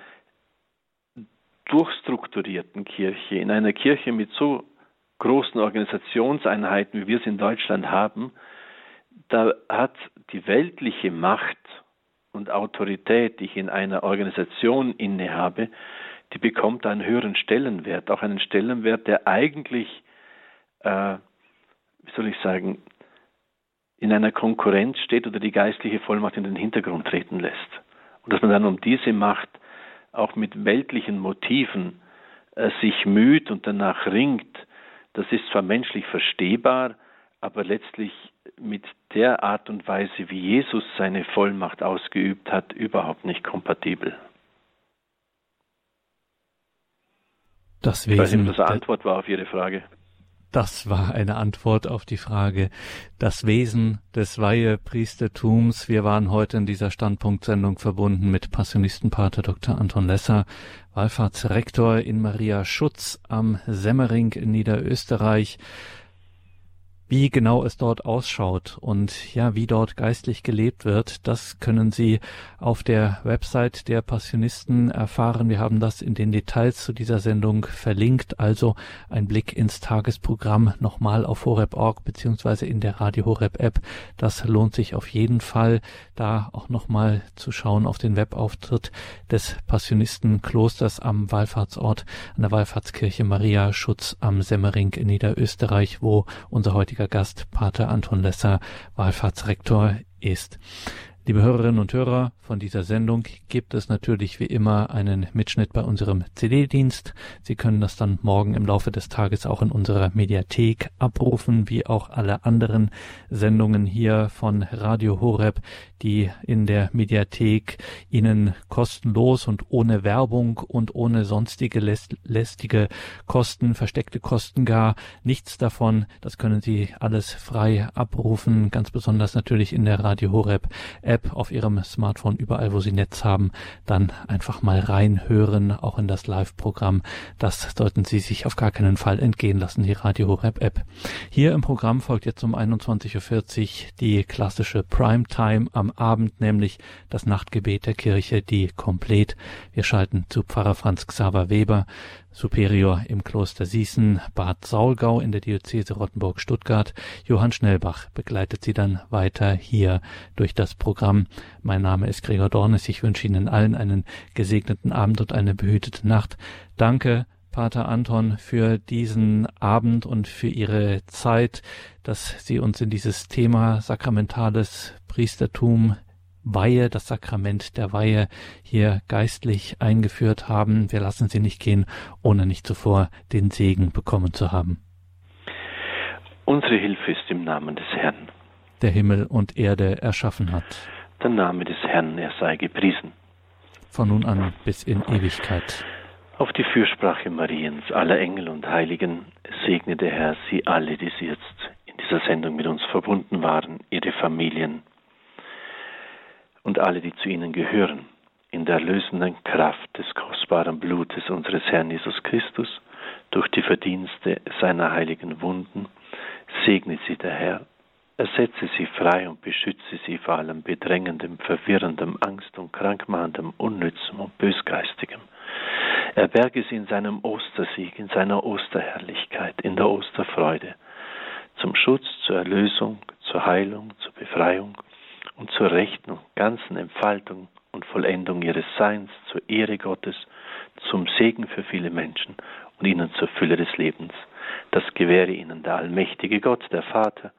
durchstrukturierten Kirche, in einer Kirche mit so großen Organisationseinheiten, wie wir es in Deutschland haben, da hat die weltliche Macht und Autorität, die ich in einer Organisation innehabe, die bekommt einen höheren Stellenwert, auch einen Stellenwert, der eigentlich, äh, wie soll ich sagen, in einer Konkurrenz steht oder die geistliche Vollmacht in den Hintergrund treten lässt. Und dass man dann um diese Macht auch mit weltlichen Motiven äh, sich müht und danach ringt, das ist zwar menschlich verstehbar, aber letztlich mit der Art und Weise, wie Jesus seine Vollmacht ausgeübt hat, überhaupt nicht kompatibel. Das Wesen, ich weiß nicht, ob das eine Antwort war auf Ihre Frage. Das war eine Antwort auf die Frage, das Wesen des Weihepriestertums. Wir waren heute in dieser Standpunktsendung verbunden mit Passionistenpater Dr. Anton Lesser, Wallfahrtsrektor in Maria Schutz am Semmering in Niederösterreich wie genau es dort ausschaut und ja, wie dort geistlich gelebt wird, das können Sie auf der Website der Passionisten erfahren. Wir haben das in den Details zu dieser Sendung verlinkt. Also ein Blick ins Tagesprogramm nochmal auf horeb.org beziehungsweise in der Radio Horeb App. Das lohnt sich auf jeden Fall, da auch nochmal zu schauen auf den Webauftritt des Passionistenklosters am Wallfahrtsort an der Wallfahrtskirche Maria Schutz am Semmering in Niederösterreich, wo unser heutiger heutiger Gast, Pater Anton Lesser, Wallfahrtsrektor ist. Liebe Hörerinnen und Hörer, von dieser Sendung gibt es natürlich wie immer einen Mitschnitt bei unserem CD-Dienst. Sie können das dann morgen im Laufe des Tages auch in unserer Mediathek abrufen, wie auch alle anderen Sendungen hier von Radio Horeb, die in der Mediathek Ihnen kostenlos und ohne Werbung und ohne sonstige lästige Kosten, versteckte Kosten gar, nichts davon. Das können Sie alles frei abrufen, ganz besonders natürlich in der Radio Horeb App auf Ihrem Smartphone, überall wo Sie Netz haben, dann einfach mal reinhören, auch in das Live-Programm. Das sollten Sie sich auf gar keinen Fall entgehen lassen, die Radio Horeb App. Hier im Programm folgt jetzt um 21.40 Uhr die klassische Primetime am Abend, nämlich das Nachtgebet der Kirche, die komplett. Wir schalten zu Pfarrer Franz Xaver Weber Superior im Kloster Sießen, Bad Saulgau in der Diözese Rottenburg-Stuttgart. Johann Schnellbach begleitet Sie dann weiter hier durch das Programm. Mein Name ist Gregor Dornes. Ich wünsche Ihnen allen einen gesegneten Abend und eine behütete Nacht. Danke, Pater Anton, für diesen Abend und für Ihre Zeit, dass Sie uns in dieses Thema sakramentales Priestertum Weihe, das Sakrament der Weihe hier geistlich eingeführt haben. Wir lassen sie nicht gehen, ohne nicht zuvor den Segen bekommen zu haben. Unsere Hilfe ist im Namen des Herrn, der Himmel und Erde erschaffen hat. Der Name des Herrn, er sei gepriesen. Von nun an bis in Ewigkeit. Auf die Fürsprache Mariens, aller Engel und Heiligen, segne der Herr sie alle, die sie jetzt in dieser Sendung mit uns verbunden waren, ihre Familien, und alle, die zu ihnen gehören, in der erlösenden Kraft des kostbaren Blutes unseres Herrn Jesus Christus, durch die Verdienste seiner heiligen Wunden, segne sie der Herr, ersetze sie frei und beschütze sie vor allem bedrängendem, verwirrendem, Angst und krankmachendem, unnützem und bösgeistigem. Er berge sie in seinem Ostersieg, in seiner Osterherrlichkeit, in der Osterfreude, zum Schutz, zur Erlösung, zur Heilung, zur Befreiung und zur rechten ganzen Entfaltung und Vollendung ihres Seins, zur Ehre Gottes, zum Segen für viele Menschen und ihnen zur Fülle des Lebens. Das gewähre ihnen der allmächtige Gott, der Vater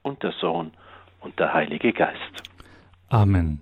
und der Sohn und der Heilige Geist. Amen.